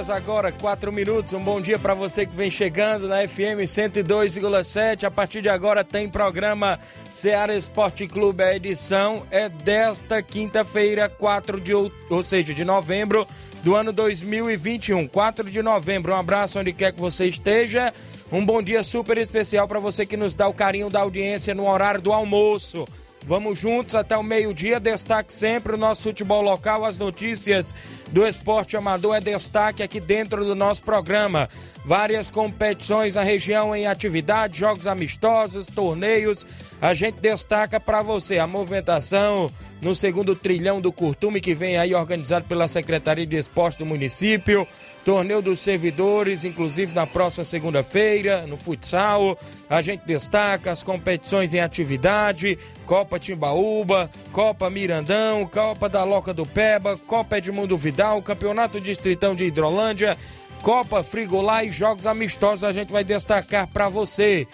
Horas agora, 4 minutos. Um bom dia para você que vem chegando na FM 102,7. A partir de agora tem programa Ceará Esporte Clube. A edição é desta quinta-feira, 4 de ou seja, de novembro do ano 2021. 4 de novembro. Um abraço onde quer que você esteja. Um bom dia super especial para você que nos dá o carinho da audiência no horário do almoço. Vamos juntos até o meio-dia. Destaque sempre o nosso futebol local, as notícias do esporte amador é destaque aqui dentro do nosso programa. Várias competições na região em atividade, jogos amistosos, torneios. A gente destaca para você a movimentação no segundo trilhão do Curtume que vem aí organizado pela Secretaria de Esporte do município. Torneio dos Servidores, inclusive na próxima segunda-feira, no futsal. A gente destaca as competições em atividade: Copa Timbaúba, Copa Mirandão, Copa da Loca do Peba, Copa Edmundo Vidal, Campeonato Distritão de Hidrolândia, Copa Frigolá e jogos amistosos. A gente vai destacar para você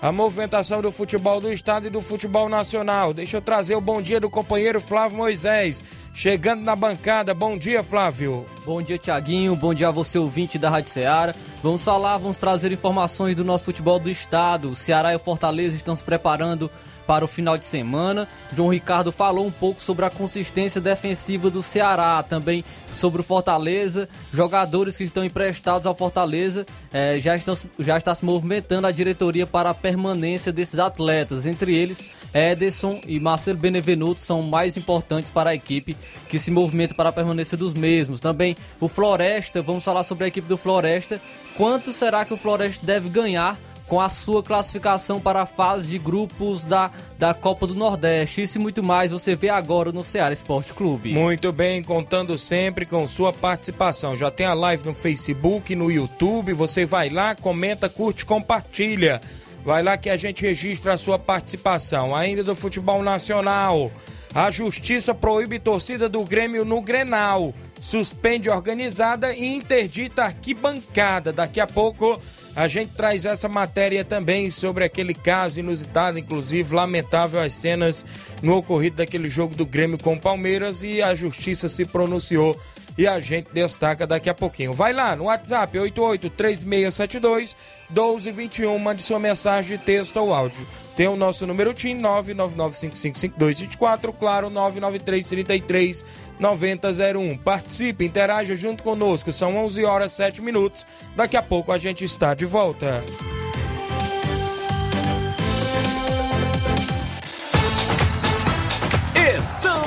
a movimentação do futebol do estado e do futebol nacional. Deixa eu trazer o bom dia do companheiro Flávio Moisés, chegando na bancada. Bom dia, Flávio. Bom dia, Tiaguinho. Bom dia a você, ouvinte da Rádio Ceará. Vamos falar, vamos trazer informações do nosso futebol do estado. O Ceará e o Fortaleza estão se preparando para o final de semana. João Ricardo falou um pouco sobre a consistência defensiva do Ceará, também sobre o Fortaleza, jogadores que estão emprestados ao Fortaleza eh, já, estão, já está se movimentando a diretoria para a permanência desses atletas, entre eles Ederson e Marcelo Benevenuto são mais importantes para a equipe que se movimenta para a permanência dos mesmos. Também o Floresta, vamos falar sobre a equipe do Floresta. Quanto será que o Floresta deve ganhar com a sua classificação para a fase de grupos da, da Copa do Nordeste. Isso e muito mais você vê agora no Ceará Esporte Clube. Muito bem, contando sempre com sua participação. Já tem a live no Facebook, no YouTube. Você vai lá, comenta, curte, compartilha. Vai lá que a gente registra a sua participação. Ainda do futebol nacional. A justiça proíbe torcida do Grêmio no Grenal. Suspende organizada e interdita arquibancada. Daqui a pouco a gente traz essa matéria também sobre aquele caso inusitado, inclusive lamentável as cenas no ocorrido daquele jogo do Grêmio com o Palmeiras e a justiça se pronunciou e a gente destaca daqui a pouquinho. Vai lá no WhatsApp 883672 1221, mande sua mensagem texto ou áudio. Tem o nosso número TIM 999555224, claro, 99333 9001. Participe, interaja junto conosco. São 11 horas 7 minutos. Daqui a pouco a gente está de volta.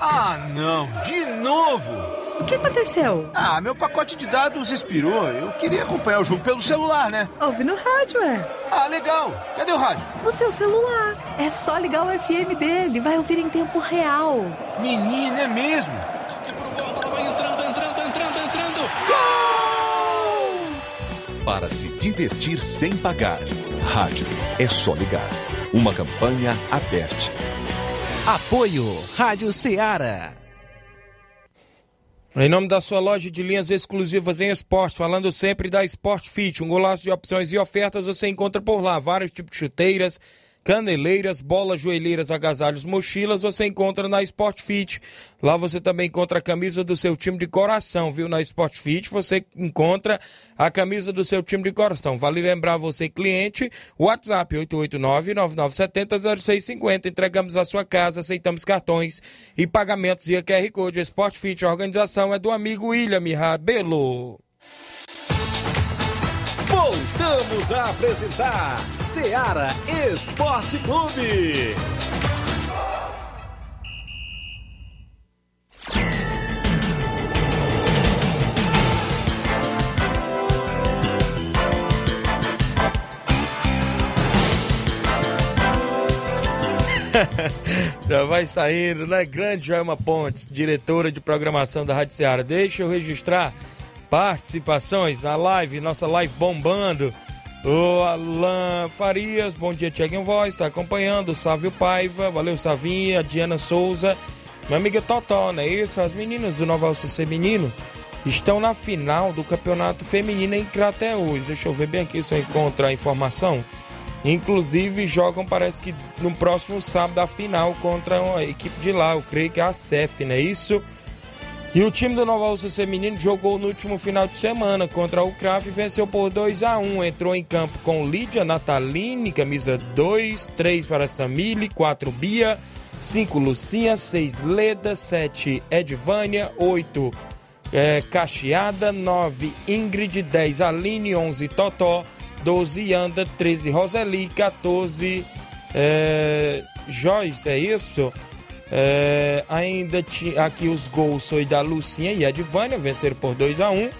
Ah, não, de novo! O que aconteceu? Ah, meu pacote de dados expirou. Eu queria acompanhar o jogo pelo celular, né? Ouve no rádio, é. Ah, legal. Cadê o rádio? No seu celular. É só ligar o FM dele. Vai ouvir em tempo real. Menina, é mesmo? Toque pro gol, a bola vai entrando, entrando, entrando, entrando. Gol! para se divertir sem pagar. Rádio é só ligar. Uma campanha aberta. Apoio Rádio Ceará. Em nome da sua loja de linhas exclusivas em esporte, falando sempre da Sport Fit, um golaço de opções e ofertas você encontra por lá, vários tipos de chuteiras, caneleiras, bolas, joelheiras, agasalhos, mochilas, você encontra na Sport Fit. Lá você também encontra a camisa do seu time de coração, viu? Na Sport Fit você encontra a camisa do seu time de coração. Vale lembrar você, cliente, WhatsApp 889-9970-0650. Entregamos a sua casa, aceitamos cartões e pagamentos via QR Code. Sport Fit, a organização é do amigo William Rabelo. Voltamos a apresentar Seara Esporte Clube. Já vai saindo, né? Grande Joelma Pontes, diretora de programação da Rádio Ceará. Deixa eu registrar participações na live, nossa live bombando. O Alan Farias, bom dia, Tiaguinho Voz, está acompanhando. O Sávio Paiva, valeu, Savinha. Diana Souza, minha amiga Totó, não é isso? As meninas do Nova UCC Menino estão na final do Campeonato Feminino em Crateús. Deixa eu ver bem aqui se eu encontro a informação. Inclusive, jogam, parece que no próximo sábado, a final contra uma equipe de lá. Eu creio que é a CEF, não é isso? E o time do Nova UCC Menino jogou no último final de semana contra o CRAF e venceu por 2 a 1 Entrou em campo com Lídia Nataline, camisa 2, 3 para Samile, 4 Bia, 5 Lucinha, 6 Leda, 7 Edvânia, 8 é, Cacheada, 9 Ingrid, 10 Aline, 11 Totó, 12 Anda, 13 Roseli, 14 é, Joyce, é isso? É, ainda aqui os gols foi da Lucinha e Edvânia, venceram por 2 a 1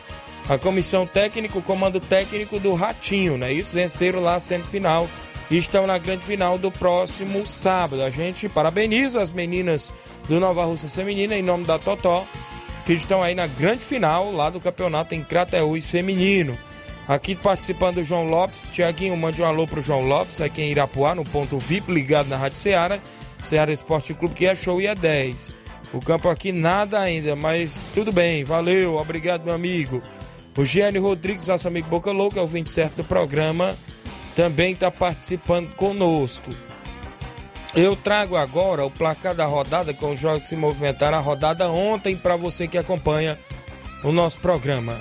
A comissão técnica, o comando técnico do Ratinho, né? Isso venceram lá a semifinal e estão na grande final do próximo sábado. A gente parabeniza as meninas do Nova Russa Feminina em nome da Totó, que estão aí na grande final lá do campeonato em Crateús Feminino. Aqui participando o João Lopes. Tiaguinho, mande um alô pro João Lopes, aqui em Irapuá, no ponto VIP, ligado na Rádio Ceará. Ceará Esporte Clube, que é show e é 10. O campo aqui nada ainda, mas tudo bem, valeu, obrigado, meu amigo. O Gênio Rodrigues, nosso amigo Boca Louca, é o 27 do programa, também está participando conosco. Eu trago agora o placar da rodada com os jogos se movimentaram a rodada ontem para você que acompanha o nosso programa.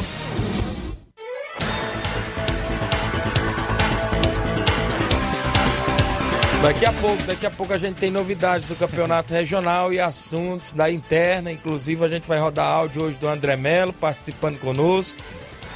Daqui a pouco, daqui a pouco a gente tem novidades do campeonato regional e assuntos da interna. Inclusive a gente vai rodar áudio hoje do André Melo participando conosco.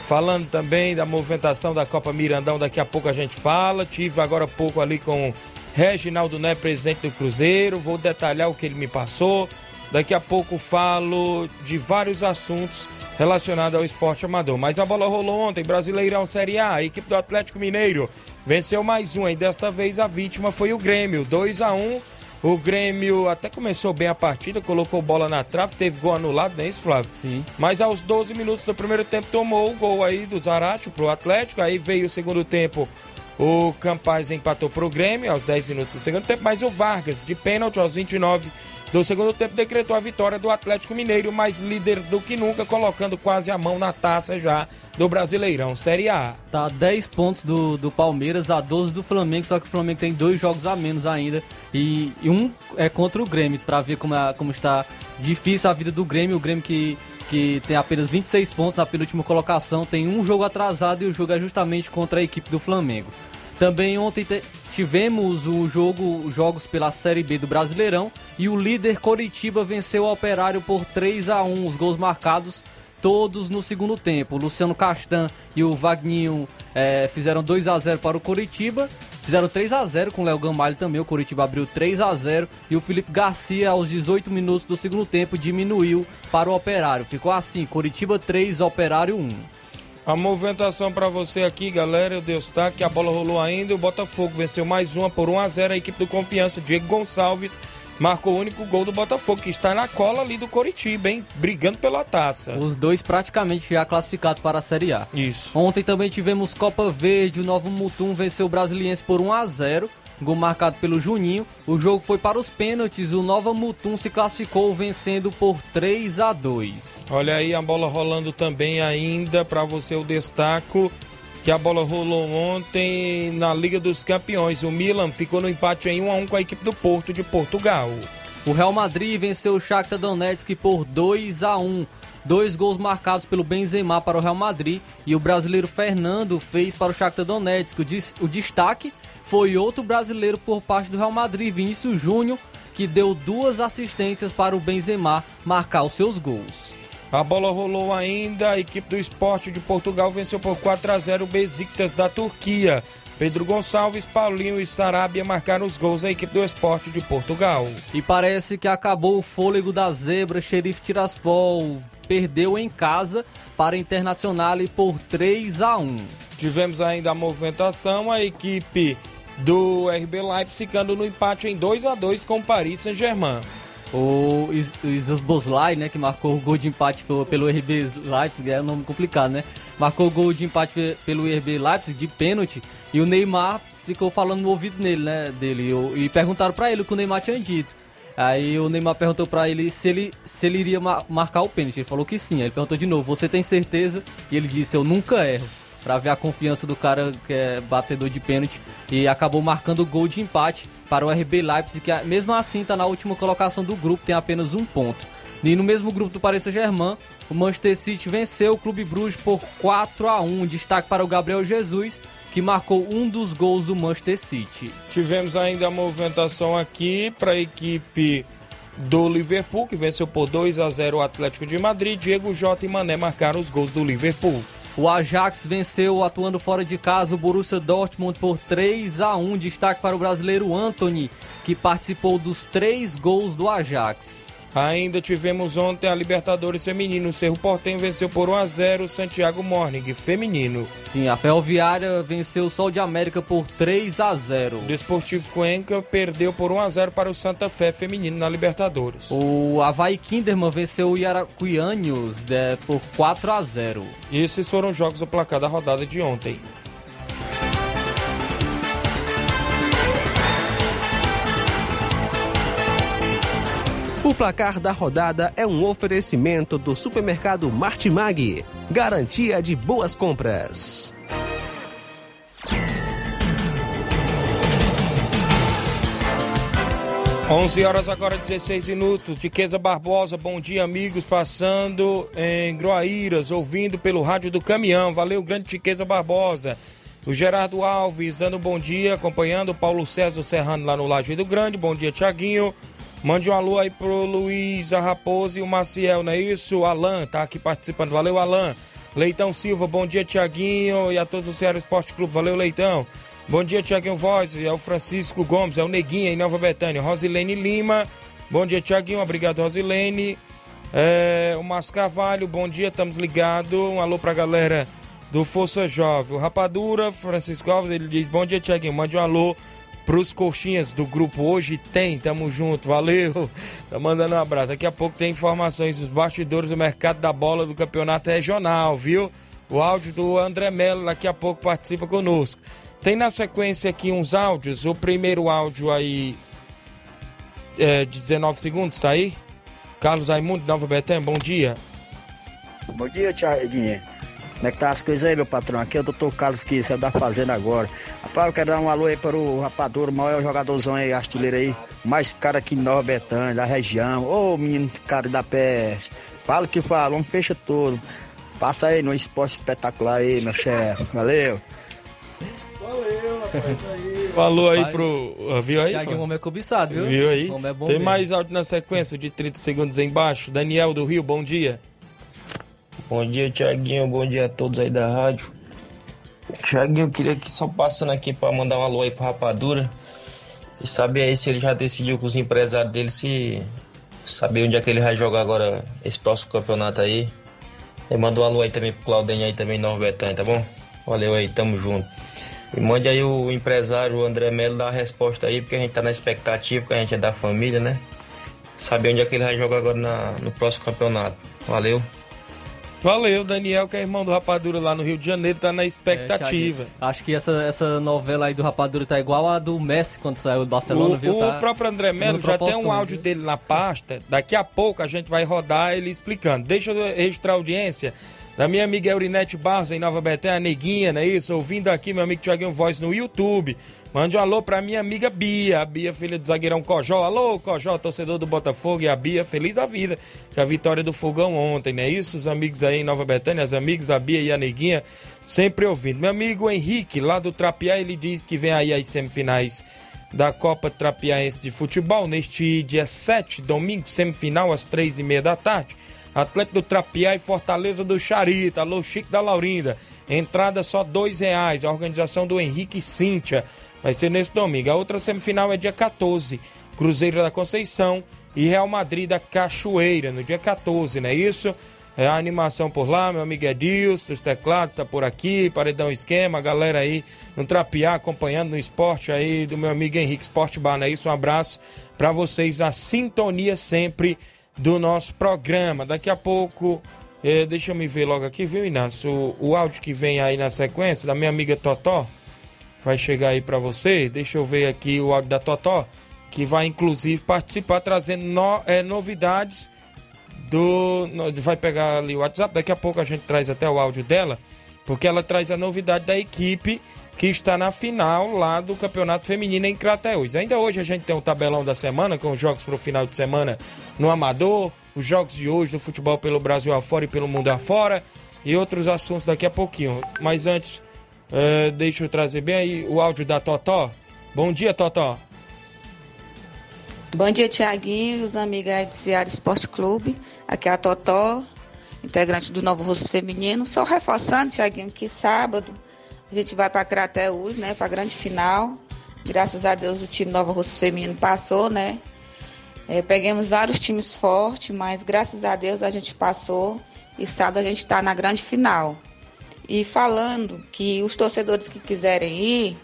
Falando também da movimentação da Copa Mirandão, daqui a pouco a gente fala. Tive agora há pouco ali com Reginaldo Né, presidente do Cruzeiro. Vou detalhar o que ele me passou. Daqui a pouco falo de vários assuntos relacionados ao esporte amador. Mas a bola rolou ontem, Brasileirão Série A, a equipe do Atlético Mineiro venceu mais um, e desta vez a vítima foi o Grêmio, 2 a 1 o Grêmio até começou bem a partida, colocou bola na trave, teve gol anulado, não é isso, Flávio? Sim. Mas aos 12 minutos do primeiro tempo tomou o gol aí do Zarate pro Atlético, aí veio o segundo tempo, o Campaz empatou pro Grêmio aos 10 minutos do segundo tempo, mas o Vargas, de pênalti aos 29 do segundo tempo, decretou a vitória do Atlético Mineiro, mais líder do que nunca, colocando quase a mão na taça já do Brasileirão Série A. Tá 10 pontos do, do Palmeiras a 12 do Flamengo, só que o Flamengo tem dois jogos a menos ainda. E, e um é contra o Grêmio, para ver como, é, como está difícil a vida do Grêmio. O Grêmio que, que tem apenas 26 pontos na penúltima colocação, tem um jogo atrasado e o jogo é justamente contra a equipe do Flamengo. Também ontem tivemos o jogo, jogos pela Série B do Brasileirão e o líder Coritiba venceu o Operário por 3 a 1 Os gols marcados todos no segundo tempo. O Luciano Castan e o Vagninho é, fizeram 2 a 0 para o Coritiba Fizeram 3 a 0 com o Léo Gamalho também. O Coritiba abriu 3 a 0 e o Felipe Garcia, aos 18 minutos do segundo tempo, diminuiu para o Operário. Ficou assim: Coritiba 3, Operário 1. A movimentação para você aqui, galera. Eu destaque, a bola rolou ainda. O Botafogo venceu mais uma por 1 a 0 A equipe do Confiança, Diego Gonçalves, marcou o único gol do Botafogo, que está na cola ali do Coritiba, hein? Brigando pela taça. Os dois praticamente já classificados para a Série A. Isso. Ontem também tivemos Copa Verde, o Novo Mutum venceu o Brasiliense por 1 a 0 gol marcado pelo Juninho. O jogo foi para os pênaltis, o Nova Mutum se classificou vencendo por 3 a 2. Olha aí a bola rolando também ainda para você o destaco que a bola rolou ontem na Liga dos Campeões. O Milan ficou no empate em 1 a 1 com a equipe do Porto de Portugal. O Real Madrid venceu o Shakhtar Donetsk por 2 a 1. Dois gols marcados pelo Benzema para o Real Madrid e o brasileiro Fernando fez para o Shakhtar Donetsk. O, destaque foi outro brasileiro por parte do Real Madrid, Vinícius Júnior, que deu duas assistências para o Benzema marcar os seus gols. A bola rolou ainda, a equipe do Esporte de Portugal venceu por 4 a 0 o Besiktas da Turquia. Pedro Gonçalves, Paulinho e Sarabia marcaram os gols da equipe do Esporte de Portugal. E parece que acabou o fôlego da zebra. Xerife Tiraspol perdeu em casa para Internacional por 3 a 1. Tivemos ainda a movimentação, a equipe do RB Leipzig ficando no empate em 2 a 2 com o Paris Saint-Germain. O Isus Boslai, né, que marcou o gol de empate pelo, pelo RB Leipzig, é um nome complicado, né? Marcou o gol de empate pelo RB Leipzig de pênalti e o Neymar ficou falando no ouvido nele, né, dele e perguntaram para ele o que o Neymar tinha dito. Aí o Neymar perguntou para ele se ele se ele iria marcar o pênalti. Ele falou que sim. Aí ele perguntou de novo: "Você tem certeza?" E ele disse: "Eu nunca erro." Para ver a confiança do cara que é batedor de pênalti e acabou marcando o gol de empate para o RB Leipzig, que mesmo assim está na última colocação do grupo, tem apenas um ponto. E no mesmo grupo do Paris Saint-Germain, o Manchester City venceu o Clube Bruges por 4 a 1 Destaque para o Gabriel Jesus, que marcou um dos gols do Manchester City. Tivemos ainda a movimentação aqui para a equipe do Liverpool, que venceu por 2 a 0 o Atlético de Madrid. Diego Jota e Mané marcaram os gols do Liverpool. O Ajax venceu atuando fora de casa o Borussia Dortmund por 3 a 1. Destaque para o brasileiro Anthony, que participou dos três gols do Ajax. Ainda tivemos ontem a Libertadores feminino. O Cerro Portenho venceu por 1 a 0 o Santiago Morning feminino. Sim, a Ferroviária venceu o Sol de América por 3 a 0. O Desportivo Cuenca perdeu por 1 a 0 para o Santa Fé feminino na Libertadores. O Havaí Kinderman venceu o Yaracuianos né, por 4 a 0. E esses foram os jogos do placar da rodada de ontem. O placar da rodada é um oferecimento do supermercado Martimag. Garantia de boas compras. Onze horas agora 16 minutos. Tiqueza Barbosa, bom dia amigos, passando em Groaíras, ouvindo pelo rádio do caminhão. Valeu, grande Tiqueza Barbosa. O Gerardo Alves dando bom dia, acompanhando o Paulo César Serrano lá no Lajeado Grande. Bom dia, Tiaguinho. Mande um alô aí pro Luiz, a Raposa e o Maciel, não é isso? O Alan tá aqui participando. Valeu, Alan. Leitão Silva, bom dia, Tiaguinho e a todos do Ceará Esporte Clube. Valeu, Leitão. Bom dia, Tiaguinho Voz. É o Francisco Gomes, é o Neguinha em Nova Betânia. Rosilene Lima. Bom dia, Tiaguinho. Obrigado, Rosilene. É, o Márcio Carvalho, bom dia, estamos ligados. Um alô pra galera do Força Jovem. O Rapadura, Francisco Alves, ele diz: Bom dia, Tiaguinho. Mande um alô pros coxinhas do grupo Hoje Tem, tamo junto, valeu. Tá mandando um abraço. Daqui a pouco tem informações dos bastidores do mercado da bola do campeonato regional, viu? O áudio do André Melo daqui a pouco participa conosco. Tem na sequência aqui uns áudios. O primeiro áudio aí é de 19 segundos, tá aí? Carlos Raimundo, Nova Betânia, bom dia. Bom dia, Tiaguinho. Como é que tá as coisas aí, meu patrão? Aqui é o doutor Carlos que você tá fazendo agora. Rapaz, eu quero dar um alô aí para o Rapador, o maior jogadorzão aí, artilheiro aí, mais cara aqui em Nova Betânia, da região. Ô, menino cara da peste. Fala o que fala, vamos fecha tudo. Passa aí no esporte espetacular aí, meu chefe. Valeu. Valeu, rapaz, aí. Falou aí pro. Viu aí? Thiago Homem é cobiçado, viu? Viu aí? Homem é bom Tem mesmo. mais áudio na sequência de 30 segundos aí embaixo. Daniel do Rio, bom dia. Bom dia, Tiaguinho. Bom dia a todos aí da rádio. Tiaguinho, eu queria que só passando aqui para mandar um alô aí pro Rapadura e saber aí se ele já decidiu com os empresários dele se saber onde é que ele vai jogar agora esse próximo campeonato aí. E manda um alô aí também pro Claudinho aí também, Betânia, tá bom? Valeu aí, tamo junto. E mande aí o empresário André Melo dar a resposta aí, porque a gente tá na expectativa, porque a gente é da família, né? Saber onde é que ele vai jogar agora na, no próximo campeonato. Valeu. Valeu, Daniel, que é irmão do Rapadura lá no Rio de Janeiro, tá na expectativa. É, acho que essa, essa novela aí do Rapadura tá igual a do Messi quando saiu do Barcelona, o, viu? O tá próprio André Melo já tem um áudio dele na pasta. Daqui a pouco a gente vai rodar ele explicando. Deixa eu registrar a audiência da minha amiga Eurinete Barros, em Nova Betânia, a Neguinha, não é isso? Ouvindo aqui meu amigo Tiaguinho Voz no YouTube. Mande um alô pra minha amiga Bia, a Bia, filha do zagueirão Cojó. Alô, Cojó, torcedor do Botafogo e a Bia, feliz da vida com a vitória do Fogão ontem, não é isso? Os amigos aí em Nova Betânia, as amigas, a Bia e a Neguinha, sempre ouvindo. Meu amigo Henrique, lá do Trapiá, ele diz que vem aí as semifinais da Copa Trapiaense de Futebol neste dia 7, domingo, semifinal às três e meia da tarde. Atlético do Trapiá e Fortaleza do Charita. Alô, Chico da Laurinda. Entrada só dois reais. A organização do Henrique Cíntia. Vai ser nesse domingo. A outra semifinal é dia 14. Cruzeiro da Conceição e Real Madrid da Cachoeira, no dia 14, não é isso? É a animação por lá, meu amigo Edilson, os teclados, está por aqui, Paredão Esquema, a galera aí no Trapiá, acompanhando no esporte aí do meu amigo Henrique Esporte Bar, não é isso? Um abraço para vocês, a sintonia sempre do nosso programa. Daqui a pouco, eh, deixa eu me ver logo aqui, viu, Inácio? O, o, áudio que vem aí na sequência da minha amiga Totó vai chegar aí para você. Deixa eu ver aqui o áudio da Totó, que vai inclusive participar trazendo no, eh, novidades do. No, vai pegar ali o WhatsApp. Daqui a pouco a gente traz até o áudio dela, porque ela traz a novidade da equipe que está na final lá do Campeonato Feminino em Crateús. Ainda hoje a gente tem o tabelão da semana com os jogos para o final de semana no Amador, os jogos de hoje do futebol pelo Brasil afora e pelo mundo afora e outros assuntos daqui a pouquinho. Mas antes, uh, deixa eu trazer bem aí o áudio da Totó. Bom dia, Totó. Bom dia, Tiaguinho os amigos do Ceará Esporte Clube. Aqui é a Totó, integrante do Novo Rosto Feminino. Só reforçando, Tiaguinho, que sábado a gente vai para Crateús, né, para a grande final. Graças a Deus o time Nova Rosso Feminino passou, né? É, pegamos vários times fortes, mas graças a Deus a gente passou e sábado a gente está na grande final. E falando que os torcedores que quiserem ir,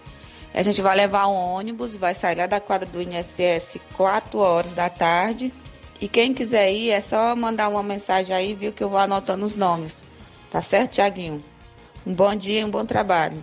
a gente vai levar um ônibus, vai sair lá da quadra do INSS 4 horas da tarde. E quem quiser ir é só mandar uma mensagem aí, viu, que eu vou anotando os nomes. Tá certo, Tiaguinho? Um bom dia e um bom trabalho.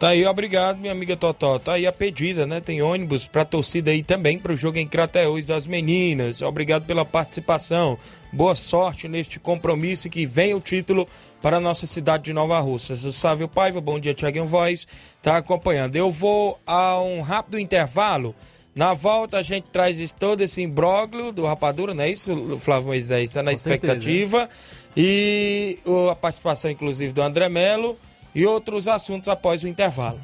Tá aí, obrigado, minha amiga Totó. Tá aí a pedida, né? Tem ônibus pra torcida aí também pro jogo em Crateús das meninas. Obrigado pela participação. Boa sorte neste compromisso que venha o título para a nossa cidade de Nova Russas. O Sávio Paiva, bom dia, Tiaguinho Voz, tá acompanhando. Eu vou a um rápido intervalo. Na volta a gente traz todo esse imbróglio do Rapadura, não é isso, Flávio Moisés? Está na Com expectativa. Certeza. E a participação, inclusive, do André Melo e outros assuntos após o intervalo.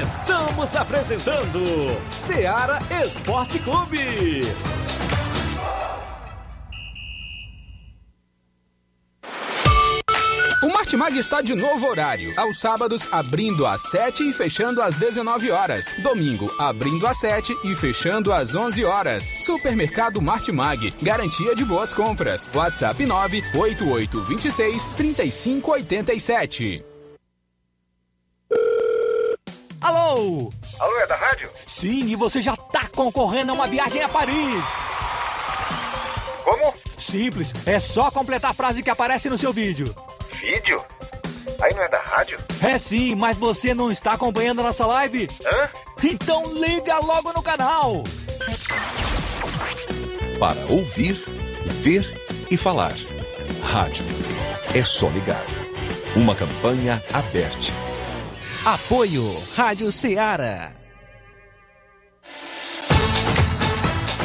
Estamos apresentando Seara Esporte Clube. Martimag está de novo horário. Aos sábados, abrindo às 7 e fechando às 19 horas. Domingo, abrindo às 7 e fechando às 11 horas. Supermercado Martimag. Garantia de boas compras. WhatsApp 98826 3587. Alô? Alô, é da rádio? Sim, e você já tá concorrendo a uma viagem a Paris. Como? Simples, é só completar a frase que aparece no seu vídeo. Vídeo? Aí não é da rádio? É sim, mas você não está acompanhando a nossa live? Hã? Então liga logo no canal! Para ouvir, ver e falar. Rádio. É só ligar. Uma campanha aberta. Apoio Rádio Ceará.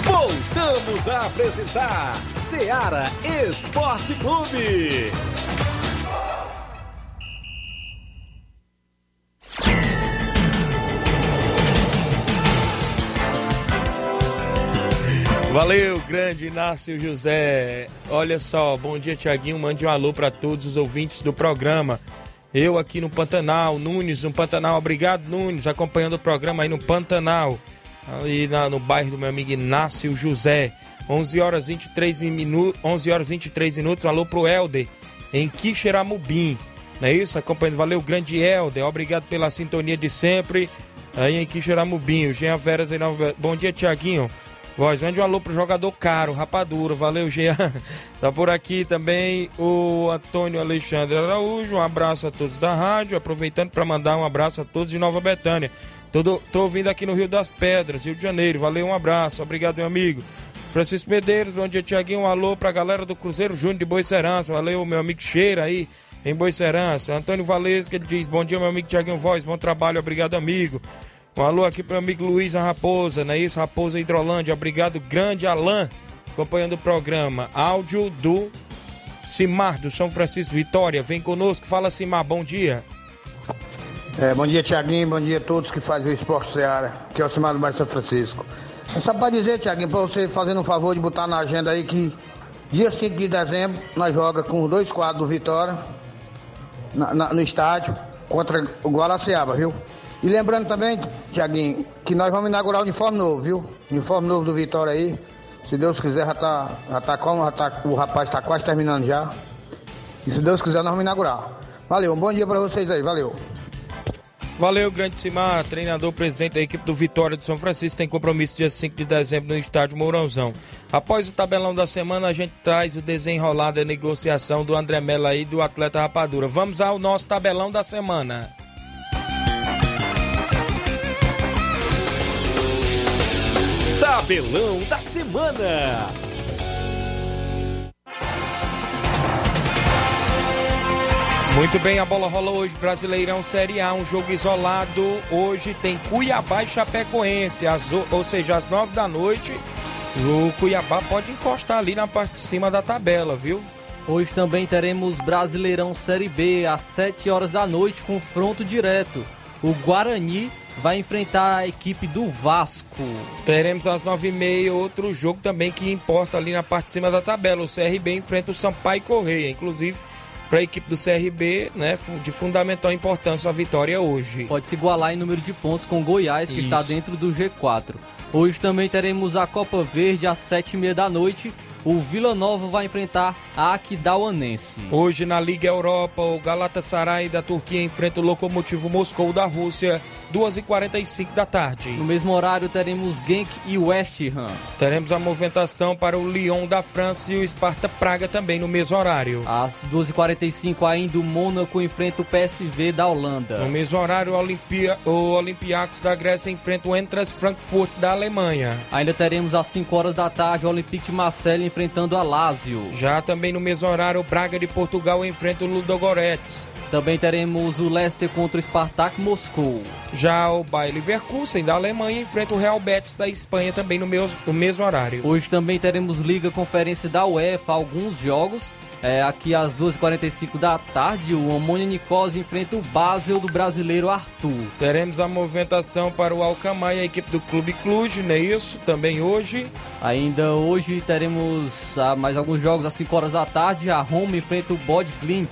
Voltamos a apresentar Seara Esporte Clube. Valeu, grande Inácio José. Olha só, bom dia, Tiaguinho. Mande um alô para todos os ouvintes do programa. Eu aqui no Pantanal, Nunes no Pantanal. Obrigado, Nunes, acompanhando o programa aí no Pantanal, ali na, no bairro do meu amigo Inácio José. 11 horas 23 minutos, 11 horas 23 minutos. Alô pro Helder em Quixeramobim. Não é isso? Acompanhando. Valeu, grande Helder. Obrigado pela sintonia de sempre. Aí em Quixeramobim. O Jean Veras em Nova... Bom dia, Tiaguinho. Voz, mande um alô pro jogador caro, Rapadura. Valeu, Jean. Tá por aqui também o Antônio Alexandre Araújo. Um abraço a todos da rádio. Aproveitando para mandar um abraço a todos de Nova Betânia. Tô, tô ouvindo aqui no Rio das Pedras, Rio de Janeiro. Valeu, um abraço. Obrigado, meu amigo. Francisco Medeiros, bom dia, Tiaguinho. Um alô pra galera do Cruzeiro Júnior de Boicerança. Valeu, meu amigo Cheira aí em Boicerança. Antônio Valesca, ele diz: Bom dia, meu amigo Tiaguinho Voz. Bom trabalho, obrigado, amigo. Um alô aqui para o amigo Luiz Raposa, não é isso? Raposa Hidrolândia, obrigado, grande Alain, acompanhando o programa. Áudio do Simar, do São Francisco Vitória, vem conosco, fala Simar, bom dia. É, bom dia, Tiaguinho, bom dia a todos que fazem o Esporte Seara, que é o Simar do Bairro São Francisco. É só para dizer, Tiaguinho, para você fazendo um favor de botar na agenda aí que dia 5 de dezembro nós joga com os dois quadros do Vitória na, na, no estádio contra o Guaraciaba, viu? E lembrando também, Tiaguinho, que nós vamos inaugurar o uniforme novo, viu? Uniforme novo do Vitória aí. Se Deus quiser, já tá, já tá como, já tá, o rapaz está quase terminando já. E se Deus quiser, nós vamos inaugurar. Valeu, um bom dia para vocês aí, valeu. Valeu, grande Simar, treinador presidente da equipe do Vitória de São Francisco, tem compromisso dia 5 de dezembro no estádio Mourãozão. Após o tabelão da semana, a gente traz o desenrolar da negociação do André Mello aí do atleta Rapadura. Vamos ao nosso tabelão da semana. Tabelão da semana. Muito bem, a bola rola hoje, Brasileirão Série A, um jogo isolado. Hoje tem Cuiabá e Chapecoense, às, ou seja, às nove da noite. O Cuiabá pode encostar ali na parte de cima da tabela, viu? Hoje também teremos Brasileirão Série B, às sete horas da noite, confronto direto. O Guarani vai enfrentar a equipe do Vasco. Teremos às nove e meia outro jogo também que importa ali na parte de cima da tabela. O CRB enfrenta o Sampaio Correia, inclusive para a equipe do CRB, né, de fundamental importância a vitória hoje. Pode se igualar em número de pontos com Goiás, que Isso. está dentro do G4. Hoje também teremos a Copa Verde às sete e meia da noite. O Vila Nova vai enfrentar a Aquidauanense. Hoje na Liga Europa, o Galatasaray da Turquia enfrenta o Lokomotiv Moscou da Rússia 2h45 da tarde. No mesmo horário teremos Genk e West Ham. Teremos a movimentação para o Lyon da França e o Sparta Praga também no mesmo horário. Às 2h45 ainda o Mônaco enfrenta o PSV da Holanda. No mesmo horário o, Olimpia, o Olympiacos da Grécia enfrenta o Entras Frankfurt da Alemanha. Ainda teremos às 5 horas da tarde o Olympique de Marseille enfrentando a Lazio. Já também no mesmo horário o Braga de Portugal enfrenta o Ludogorets. Também teremos o Leicester contra o Spartak Moscou. Já o Bayer Leverkusen da Alemanha enfrenta o Real Betis da Espanha também no mesmo, no mesmo horário. Hoje também teremos Liga Conferência da UEFA, alguns jogos. É, aqui às 2h45 da tarde, o Omônia Nicose enfrenta o Basel do brasileiro Arthur. Teremos a movimentação para o Alcamar e a equipe do Clube Cluj, não é isso? Também hoje. Ainda hoje teremos ah, mais alguns jogos às 5 horas da tarde. A Roma enfrenta o Bod Clint.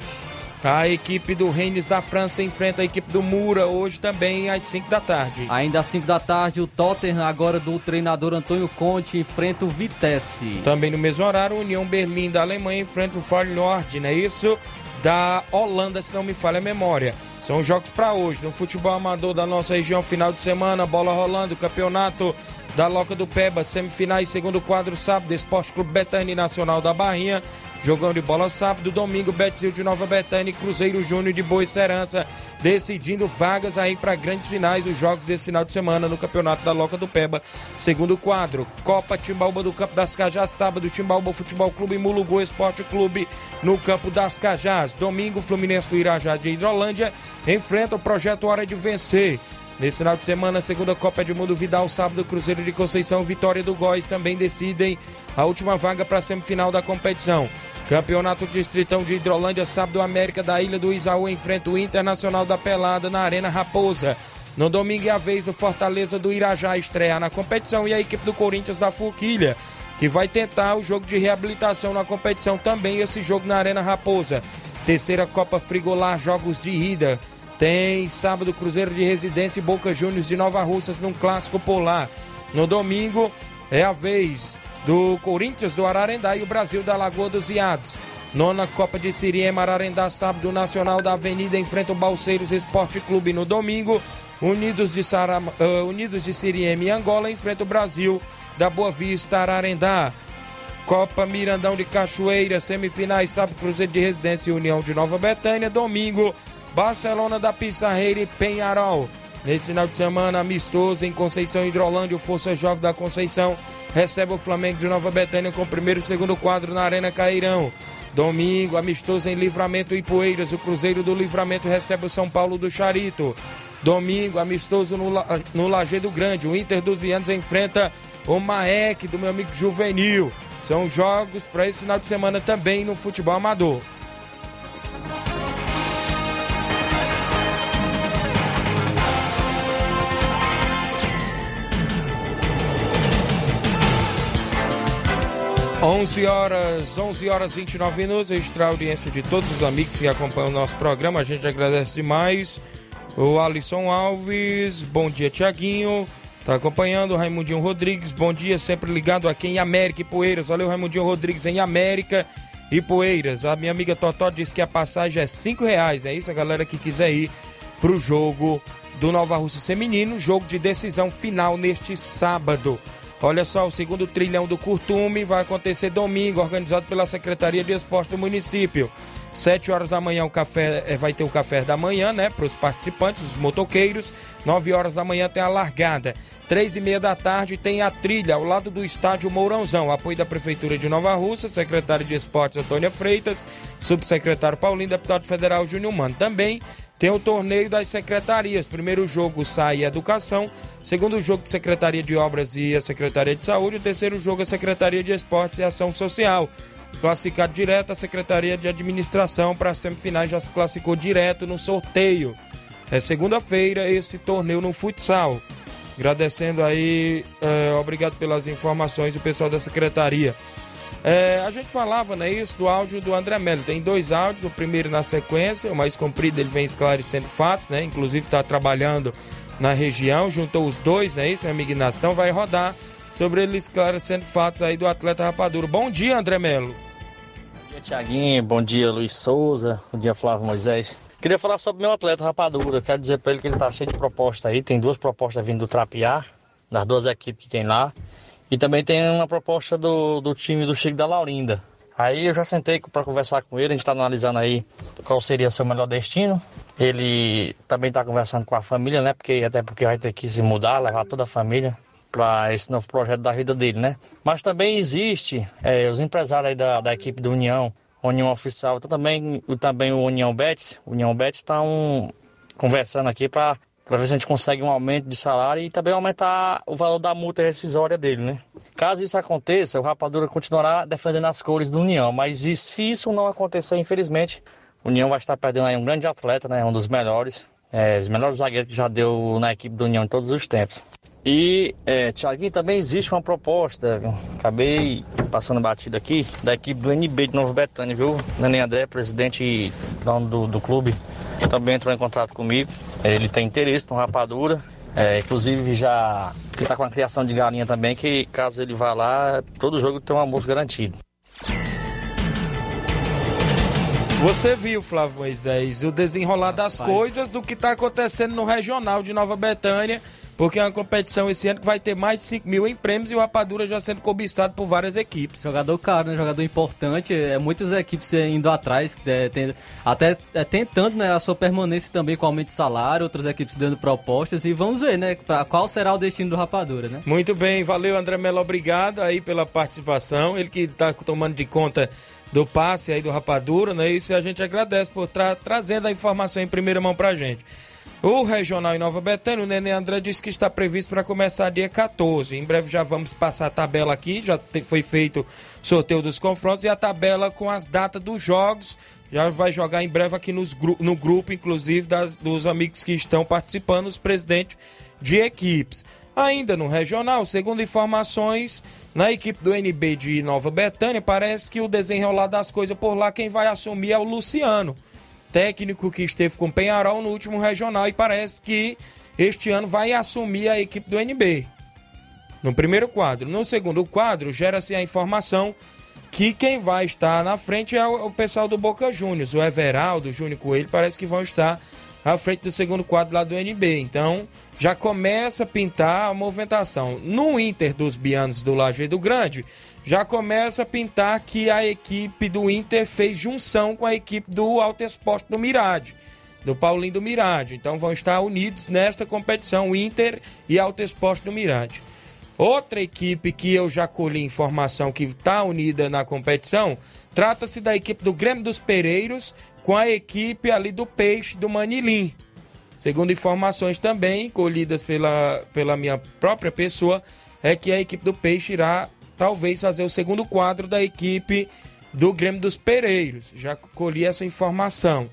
A equipe do Rennes da França enfrenta a equipe do Mura hoje também às 5 da tarde. Ainda às 5 da tarde, o Tottenham, agora do treinador Antônio Conte, enfrenta o Vitesse. Também no mesmo horário, o União Berlim da Alemanha enfrenta o Feyenoord, não é isso? Da Holanda, se não me falha a memória. São jogos para hoje. No futebol amador da nossa região, final de semana, bola rolando, campeonato da Loca do Peba, semifinais, segundo quadro, sábado, Esporte Clube Betânia Nacional da Barrinha Jogão de bola sábado, domingo, Betzil de Nova Betânia e Cruzeiro Júnior de Boa Serança, decidindo vagas aí para grandes finais, os jogos desse final de semana no Campeonato da Loca do Peba. Segundo quadro, Copa Timbaúba do Campo das Cajás, sábado, Timbaúba Futebol Clube e Mulugu Esporte Clube no Campo das Cajás. Domingo, Fluminense do Irajá de Hidrolândia enfrenta o projeto Hora de Vencer. Nesse final de semana, segunda Copa Edmundo Vidal, sábado, Cruzeiro de Conceição, Vitória do Góis também decidem a última vaga para a semifinal da competição. Campeonato Distritão de Hidrolândia, sábado, América da Ilha do Isaú enfrenta o Internacional da Pelada na Arena Raposa. No domingo é a vez o Fortaleza do Irajá estrear na competição e a equipe do Corinthians da Forquilha, que vai tentar o jogo de reabilitação na competição também, esse jogo na Arena Raposa. Terceira Copa Frigolar, jogos de ida. Tem sábado Cruzeiro de Residência e Boca Juniors de Nova Russas num clássico polar. No domingo é a vez do Corinthians do Ararendá e o Brasil da Lagoa dos Iados. Nona Copa de Siriema Ararendá, sábado Nacional da Avenida enfrenta o Balseiros Esporte Clube no domingo. Unidos de, Saram, uh, Unidos de Siriema e Angola enfrenta o Brasil da Boa Vista Ararendá. Copa Mirandão de Cachoeira, semifinais, sábado Cruzeiro de Residência e União de Nova Betânia. Domingo, Barcelona da Pissarreira e Penharol. Nesse final de semana, amistoso em Conceição Hidrolândia, o Força Jovem da Conceição recebe o Flamengo de Nova Betânia com o primeiro e segundo quadro na Arena Cairão. Domingo, amistoso em Livramento e Poeiras, o Cruzeiro do Livramento recebe o São Paulo do Charito. Domingo, amistoso no, no Lajeado Grande, o Inter dos Vianos enfrenta o Maek do meu amigo Juvenil. São jogos para esse final de semana também no futebol amador. Onze horas, 11 horas 29 minutos. Registrar a audiência de todos os amigos que acompanham o nosso programa. A gente agradece demais. O Alisson Alves, bom dia, Tiaguinho. Tá acompanhando o Raimundinho Rodrigues, bom dia, sempre ligado aqui em América e Poeiras. Valeu, Raimundinho Rodrigues em América e Poeiras. A minha amiga Totó disse que a passagem é cinco reais, é isso? A galera que quiser ir pro jogo do Nova Rússia Feminino, jogo de decisão final neste sábado. Olha só, o segundo trilhão do Curtume vai acontecer domingo, organizado pela Secretaria de Esporte do município. Sete horas da manhã o café é, vai ter o café da manhã, né? Para os participantes, os motoqueiros. Nove horas da manhã tem a largada. Três e meia da tarde tem a trilha ao lado do estádio Mourãozão. Apoio da Prefeitura de Nova Rússia, secretário de Esportes Antônia Freitas, subsecretário Paulinho, deputado federal Júnior Mano. Também tem o torneio das secretarias. Primeiro jogo sai Educação, segundo jogo Secretaria de Obras e a Secretaria de Saúde, o terceiro jogo a Secretaria de Esportes e Ação Social. Classificado direto, a Secretaria de Administração para as semifinais já se classificou direto no sorteio. É segunda-feira esse torneio no futsal. Agradecendo aí, é, obrigado pelas informações, o pessoal da Secretaria. É, a gente falava, né, isso, do áudio do André Melo. Tem dois áudios, o primeiro na sequência, o mais comprido ele vem esclarecendo fatos, né? Inclusive está trabalhando na região, juntou os dois, né? Isso, meu amigo Inácio. Então vai rodar sobre ele esclarecendo fatos aí do atleta Rapadura. Bom dia, André Melo. Bom dia, Tiaguinho. Bom dia, Luiz Souza. Bom dia, Flávio Moisés. Queria falar sobre meu atleta Rapadura. Quero dizer para ele que ele tá cheio de propostas aí. Tem duas propostas vindo do Trapiá, das duas equipes que tem lá. E também tem uma proposta do, do time do Chico da Laurinda. Aí eu já sentei para conversar com ele, a gente está analisando aí qual seria seu melhor destino. Ele também está conversando com a família, né? Porque até porque vai ter que se mudar, levar toda a família para esse novo projeto da vida dele, né? Mas também existe é, os empresários aí da, da equipe do União, União Oficial, então também, também o União Betis. União Betis está um, conversando aqui para para ver se a gente consegue um aumento de salário e também aumentar o valor da multa rescisória dele, né? Caso isso aconteça, o Rapadura continuará defendendo as cores do União, mas e se isso não acontecer, infelizmente, o União vai estar perdendo aí um grande atleta, né? Um dos melhores, é, os melhores zagueiros que já deu na equipe do União em todos os tempos. E, é, Tiaguinho, também existe uma proposta, acabei passando batido aqui, da equipe do NB de Novo Betânia, viu? Neném André, presidente dono do, do clube, também entrou em contato comigo. Ele tem interesse no rapadura. É, inclusive já que tá com a criação de galinha também, que caso ele vá lá, todo jogo tem um almoço garantido. Você viu, Flávio Moisés, o desenrolar das coisas do que está acontecendo no regional de Nova Betânia porque é uma competição esse ano que vai ter mais de 5 mil em prêmios e o Rapadura já sendo cobiçado por várias equipes. Jogador caro, né? Jogador importante, é, muitas equipes indo atrás, é, tem, até é, tentando né, a sua permanência também com aumento de salário, outras equipes dando propostas e vamos ver, né? Pra, qual será o destino do Rapadura, né? Muito bem, valeu André Melo, obrigado aí pela participação, ele que está tomando de conta do passe aí do Rapadura, né? Isso a gente agradece por tra trazendo a informação em primeira mão pra gente. O Regional em Nova Betânia, o Nenê André disse que está previsto para começar dia 14. Em breve já vamos passar a tabela aqui, já foi feito sorteio dos confrontos e a tabela com as datas dos jogos. Já vai jogar em breve aqui nos, no grupo, inclusive, das, dos amigos que estão participando, os presidentes de equipes. Ainda no Regional, segundo informações, Na equipe do NB de Nova Betânia, parece que o desenrolar das coisas por lá, quem vai assumir é o Luciano, técnico que esteve com Penharol no último regional e parece que este ano vai assumir a equipe do NB. No primeiro quadro. No segundo quadro, gera-se a informação que quem vai estar na frente é o pessoal do Boca Juniors. O Everaldo, o Júnior Coelho, parece que vão estar à frente do segundo quadro lá do NB. Então, já começa a pintar a movimentação. No Inter dos Bianos do Lajeado Grande, já começa a pintar que a equipe do Inter fez junção com a equipe do Alto Esporte do Mirade, do Paulinho do Mirade. Então vão estar unidos nesta competição, Inter e Alto Esporte do Mirade. Outra equipe que eu já colhi informação que está unida na competição, trata-se da equipe do Grêmio dos Pereiros com a equipe ali do Peixe do Manilim. Segundo informações também colhidas pela, pela minha própria pessoa, é que a equipe do Peixe irá talvez fazer o segundo quadro da equipe do Grêmio dos Pereiros. Já colhi essa informação.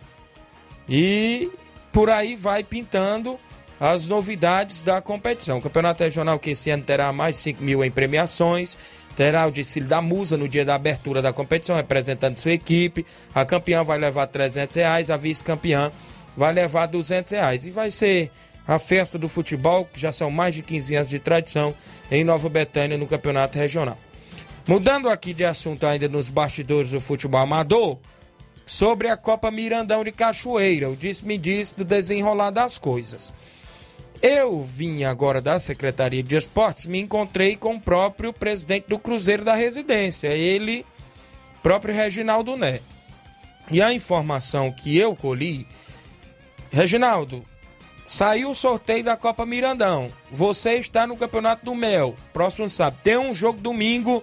E por aí vai pintando as novidades da competição. O Campeonato Regional que esse ano terá mais de 5 mil em premiações. Terá o desfile da Musa no dia da abertura da competição, representando sua equipe. A campeã vai levar 300 reais, a vice-campeã vai levar 200 reais. E vai ser a festa do futebol, que já são mais de 15 anos de tradição em Nova Betânia no campeonato regional. Mudando aqui de assunto ainda nos bastidores do futebol amador, sobre a Copa Mirandão de Cachoeira, o disse-me disse do desenrolar das coisas. Eu vim agora da Secretaria de Esportes, me encontrei com o próprio presidente do Cruzeiro da Residência, ele, próprio Reginaldo Né. E a informação que eu colhi Reginaldo, saiu o sorteio da Copa Mirandão. Você está no Campeonato do Mel. Próximo sábado. Tem um jogo domingo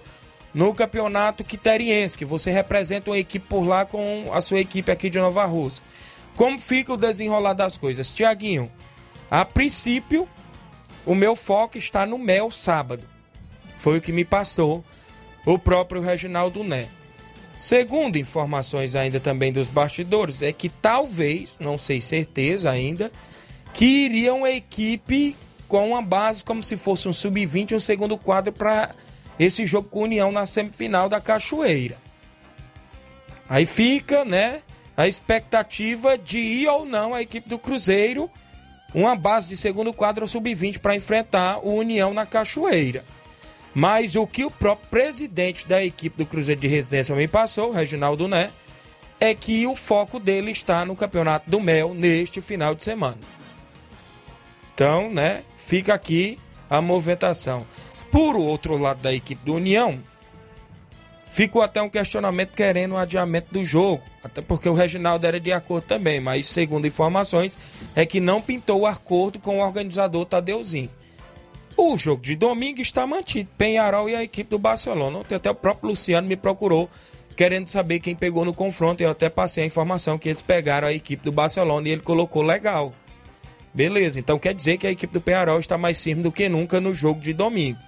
no Campeonato Quiteriense, que você representa uma equipe por lá com a sua equipe aqui de Nova Rússia. Como fica o desenrolar das coisas? Tiaguinho, a princípio, o meu foco está no Mel sábado. Foi o que me passou o próprio Reginaldo Né. Segundo informações ainda também dos bastidores, é que talvez, não sei certeza ainda, que iria uma equipe com uma base como se fosse um sub-20, um segundo quadro para esse jogo com União na semifinal da Cachoeira. Aí fica, né, a expectativa de ir ou não a equipe do Cruzeiro, uma base de segundo quadro sub-20 para enfrentar o União na Cachoeira. Mas o que o próprio presidente da equipe do Cruzeiro de Residência me passou, Reginaldo Né, é que o foco dele está no Campeonato do Mel neste final de semana. Então, né, fica aqui a movimentação. Por outro lado da equipe do União, ficou até um questionamento querendo um adiamento do jogo, até porque o Reginaldo era de acordo também, mas segundo informações é que não pintou o acordo com o organizador Tadeuzinho. O jogo de domingo está mantido. Penharol e a equipe do Barcelona. Ontem até o próprio Luciano me procurou querendo saber quem pegou no confronto. Eu até passei a informação que eles pegaram a equipe do Barcelona e ele colocou legal. Beleza, então quer dizer que a equipe do Penharol está mais firme do que nunca no jogo de domingo.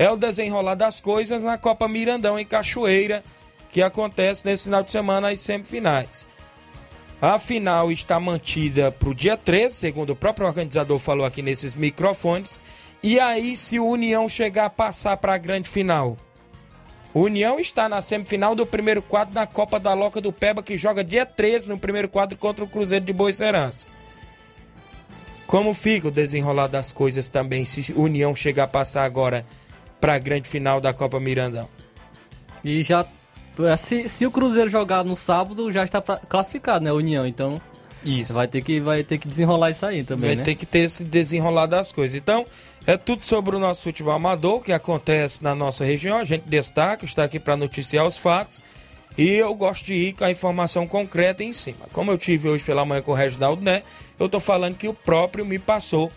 É o desenrolar das coisas na Copa Mirandão em Cachoeira, que acontece nesse final de semana as semifinais. A final está mantida para o dia 13, segundo o próprio organizador falou aqui nesses microfones, e aí, se o União chegar a passar para a grande final? O União está na semifinal do primeiro quadro na Copa da Loca do Peba, que joga dia 13 no primeiro quadro contra o Cruzeiro de Boa Serança. Como fica o desenrolar das coisas também se o União chegar a passar agora para a grande final da Copa Mirandão? E já. Se, se o Cruzeiro jogar no sábado, já está classificado, né? União, então. Isso. Vai ter que, vai ter que desenrolar isso aí também. Vai né? ter que ter esse desenrolar das coisas. Então, é tudo sobre o nosso futebol amador que acontece na nossa região. A gente destaca, está aqui para noticiar os fatos. E eu gosto de ir com a informação concreta em cima. Como eu tive hoje pela manhã com o Reginaldo, né? Eu estou falando que o próprio me passou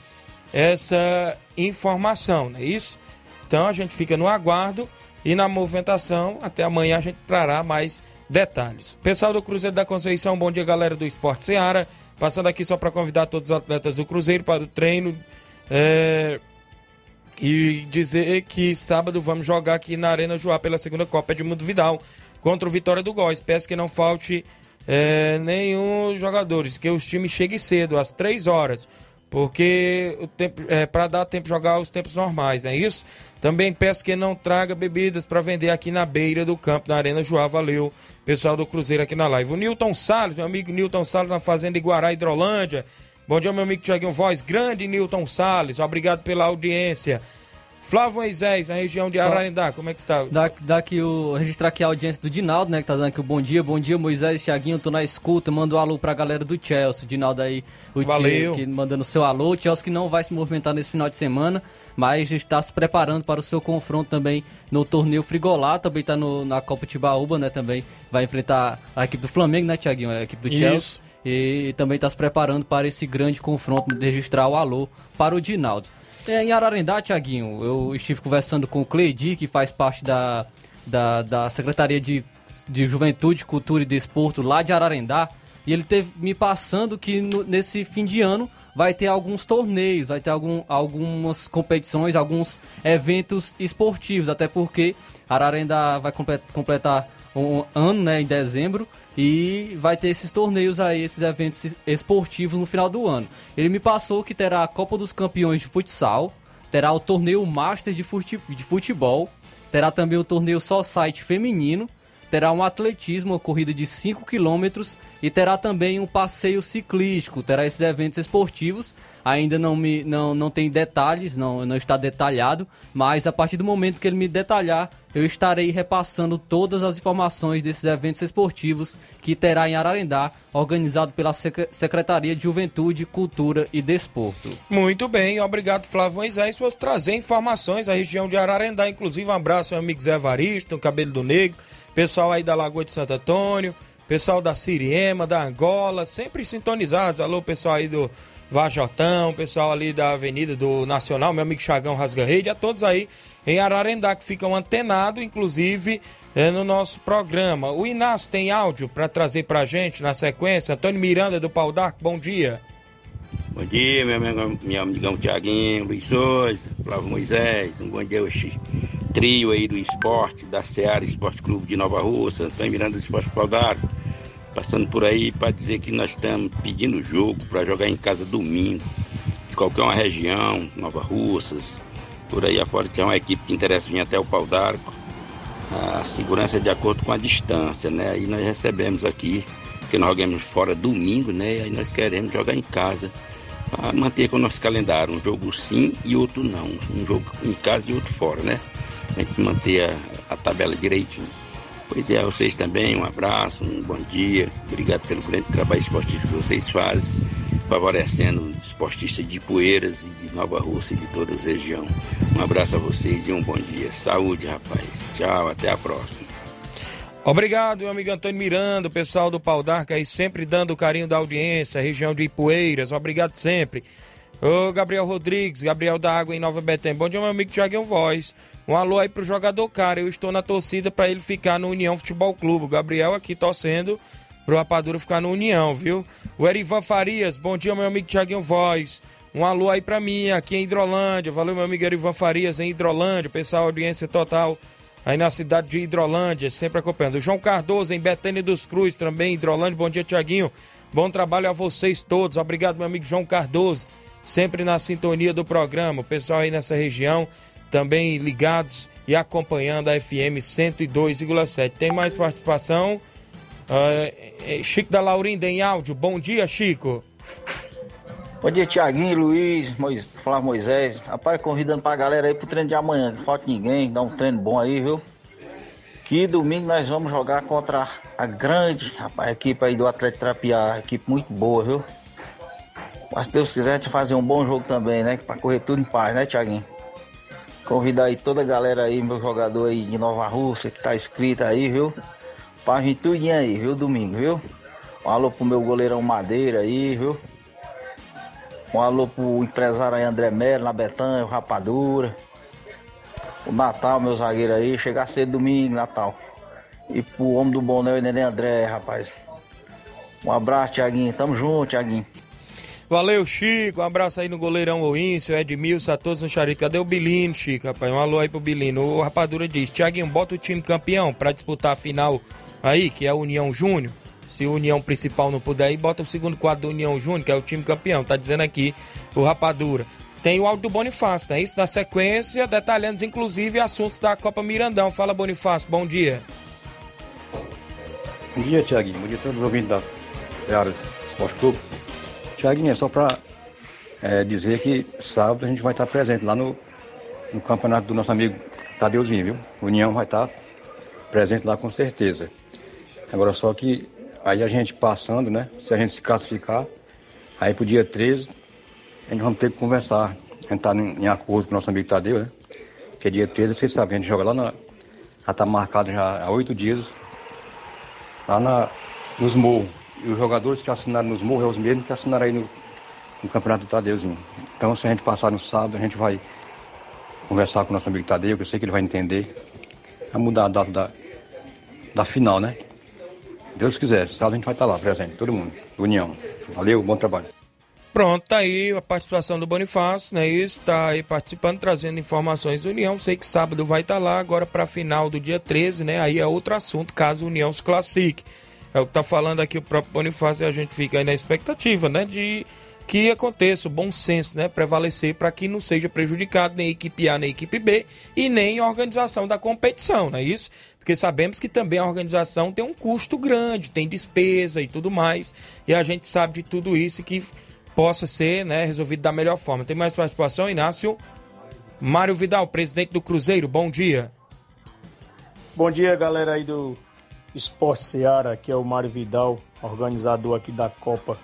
essa informação, não é isso? Então a gente fica no aguardo e na movimentação. Até amanhã a gente trará mais detalhes. Pessoal do Cruzeiro da Conceição, bom dia, galera do Esporte Seara. Passando aqui só para convidar todos os atletas do Cruzeiro para o treino. É... E dizer que sábado vamos jogar aqui na Arena Joá pela segunda Copa de Mundo Vidal contra o Vitória do Góis. Peço que não falte é, nenhum jogadores, que os times cheguem cedo, às 3 horas. porque o tempo é para dar tempo de jogar os tempos normais, é isso? Também peço que não traga bebidas para vender aqui na beira do campo, na Arena Joá. Valeu, pessoal do Cruzeiro aqui na live. O Newton Salles, meu amigo Newton Salles, na Fazenda Iguará, Hidrolândia. Bom dia, meu amigo Tiaguinho Voz. Grande Newton Salles, obrigado pela audiência. Flávio Moisés, na região de Só- Ararindá, como é que está? Dá, dá aqui o, registrar aqui a audiência do Dinaldo, né? Que tá dando aqui o bom dia. Bom dia, Moisés, Thiaguinho, tô na escuta. Manda um alô pra galera do Chelsea. Dinaldo aí, o Valeu. que mandando seu alô. O Chelsea que não vai se movimentar nesse final de semana, mas está se preparando para o seu confronto também no torneio Frigolá. Também tá no, na Copa Tibaúba, né? Também vai enfrentar a equipe do Flamengo, né, Thiaguinho? A equipe do Isso. Chelsea. E, também está se preparando para esse grande confronto, registrar o alô para o Dinaldo. É, em Ararendá, Tiaguinho, eu estive conversando com o Cleidi, que faz parte da, da, da Secretaria de, de Juventude, Cultura e Desporto lá de Ararendá, e ele teve me passando que no- nesse fim de ano vai ter alguns torneios, vai ter algum, algumas competições, alguns eventos esportivos, até porque Ararendá vai comple- completar um ano, né, em dezembro, e vai ter esses torneios aí, esses eventos es- esportivos no final do ano. Ele me passou que terá a Copa dos Campeões de Futsal, terá o torneio Master de futebol, terá também o torneio Society feminino, terá um atletismo, uma corrida de 5 km e terá também um passeio ciclístico, terá esses eventos esportivos. Ainda não me não, não tem detalhes, não, não está detalhado, mas a partir do momento que ele me detalhar, eu estarei repassando todas as informações desses eventos esportivos que terá em Ararendá, organizado pela Secre- Secretaria de Juventude, Cultura e Desporto. Muito bem, obrigado Flávio Moisés por trazer informações da região de Ararendá. Inclusive, um abraço ao amigo Zé Varisto, Cabelo do Negro, pessoal aí da Lagoa de Santo Antônio, pessoal da Siriema, da Angola, sempre sintonizados. Alô, pessoal aí do Vajotão, pessoal ali da Avenida do Nacional, meu amigo Chagão Rasga Rede, a todos aí em Ararendá que ficam antenados, inclusive eh, no nosso programa. O Inácio tem áudio para trazer pra gente na sequência. Antônio Miranda do Pau d'Arco, bom dia. Bom dia, meu amigo, meu amigão Tiaguinho, Luiz Souza, Flávio Moisés, um bom dia chi- trio aí do esporte, da Seara Esporte Clube de Nova Russa, Antônio Miranda do Esporte Paudarco, passando por aí para dizer que nós estamos pedindo jogo para jogar em casa domingo, de qualquer uma região, Nova Russas, por aí afora, tem uma equipe que interessa vir até o Pau d'Arco, a segurança é de acordo com a distância, né? Aí nós recebemos aqui, porque nós jogamos fora domingo, né? Aí nós queremos jogar em casa manter com o nosso calendário, um jogo sim e outro não, um jogo em casa e outro fora, né? A gente manter a, a tabela direitinho. Pois é, a vocês também, um abraço, um bom dia, obrigado pelo grande trabalho esportivo que vocês fazem, favorecendo os esportistas de Poeiras e de Nova Rússia e de toda a região. Um abraço a vocês e um bom dia. Saúde, rapaz. Tchau, até a próxima. Obrigado, meu amigo Antônio Miranda, pessoal do Pau d'Arco aí sempre dando carinho da audiência, região de Ipueiras, obrigado sempre. Ô Gabriel Rodrigues, Gabriel da Água em Nova Betém. Bom dia, meu amigo Tiaguinho Voz. Um alô aí pro jogador cara. Eu estou na torcida para ele ficar no União Futebol Clube. O Gabriel aqui torcendo pro Rapadura ficar no União, viu? O Erivan Farias, bom dia, meu amigo Tiaguinho Voz. Um alô aí pra mim, aqui em Hidrolândia. Valeu, meu amigo Erivan Farias, em Hidrolândia. Pessoal, audiência total aí na cidade de Hidrolândia, sempre acompanhando. João Cardoso, em Betânia dos Cruz, também em Hidrolândia. Bom dia, Tiaguinho. Bom trabalho a vocês todos. Obrigado, meu amigo João Cardoso, sempre na sintonia do programa. O pessoal aí nessa região também ligados e acompanhando a FM 102,7. Tem mais participação? É, Chico da Laurinda em áudio. Bom dia, Chico. Bom dia, Tiaguinho, Luiz, Mois, Flávio Moisés. Rapaz, convidando pra galera aí pro treino de amanhã. Não falta ninguém, dá um treino bom aí, viu? Que domingo nós vamos jogar contra a grande rapaz, equipe aí do Atlético Trapiá. Equipe muito boa, viu? Mas se Deus quiser, a gente fazer um bom jogo também, né? Pra correr tudo em paz, né, Tiaguinho? Convidar aí toda a galera aí, meu jogador aí de Nova Rússia, que tá inscrito aí, viu? Pra vir tudinho aí, viu? Domingo, viu? Um alô pro meu goleirão Madeira aí, viu? Um alô pro empresário aí André Melo, na Betanha, Rapadura. O Natal, meu zagueiro aí, chegar cedo domingo, Natal. E pro homem do Bonel e Neném André, rapaz. Um abraço, Tiaguinho. Tamo junto, Tiaguinho. Valeu, Chico. Um abraço aí no goleirão Oíncio, Edmilson, a todos no Charito. Cadê o Bilino, Chico, rapaz? Um alô aí pro Bilino. O Rapadura diz: Tiaguinho, bota o time campeão pra disputar a final aí, que é a União Júnior. Se o União principal não puder ir, bota o segundo quadro do União Júnior, que é o time campeão. Tá dizendo aqui o Rapadura. Tem o áudio do Bonifácio, não é isso? Na sequência, detalhando inclusive assuntos da Copa Mirandão. Fala, Bonifácio, bom dia. Bom dia, Tiaguinho. Bom dia a todos os ouvintes da Seara Esporte Clube. Tiaguinho, é só para é, dizer que sábado a gente vai estar presente lá no, no campeonato do nosso amigo Tadeuzinho, viu? O União vai estar presente lá com certeza. Agora só que aí a gente passando, né? Se a gente se classificar, aí pro dia 13, a gente vamos ter que conversar. A gente tá em, em acordo com o nosso amigo Tadeu, né? Porque dia 13, vocês sabem, a gente joga lá na. Já tá marcado já há oito dias. Lá na, nos morros. E os jogadores que assinaram nos morros é os mesmos que assinaram aí no, no Campeonato do Tadeuzinho. Então se a gente passar no sábado, a gente vai conversar com o nosso amigo Tadeu, que eu sei que ele vai entender. Vai mudar a data da, da final, né? Deus quiser, sábado a gente vai estar lá presente, todo mundo. União. Valeu, bom trabalho. Pronto, tá aí a participação do Bonifácio, né? Isso, tá aí participando, trazendo informações do União. Sei que sábado vai estar lá, agora para final do dia 13, né? Aí é outro assunto, caso União se classifique. É o que tá falando aqui o próprio Bonifácio e a gente fica aí na expectativa, né? De que aconteça o bom senso, né? Prevalecer para que não seja prejudicado nem a equipe A nem a equipe B e nem a organização da competição, não é isso? Porque sabemos que também a organização tem um custo grande, tem despesa e tudo mais. E a gente sabe de tudo isso e que possa ser né, resolvido da melhor forma. Tem mais participação, Inácio? Mário Vidal, presidente do Cruzeiro, bom dia. Bom dia, galera aí do Esporte Seara, aqui é o Mário Vidal, organizador aqui da Copa.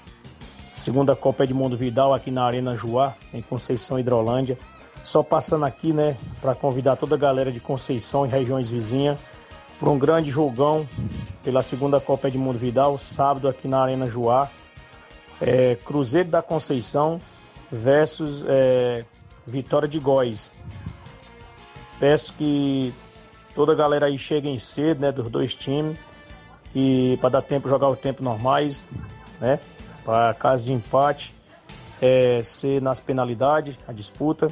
Segunda Copa Edmundo Vidal aqui na Arena Juá, em Conceição Hidrolândia. Só passando aqui, né, para convidar toda a galera de Conceição e regiões vizinhas para um grande jogão pela segunda Copa Edmundo Vidal, sábado aqui na Arena Juá. É, Cruzeiro da Conceição versus é, Vitória de Góis. Peço que toda a galera aí cheguem cedo, né, dos dois times, e para dar tempo jogar o tempo normais, né, para caso de empate é, ser nas penalidades a disputa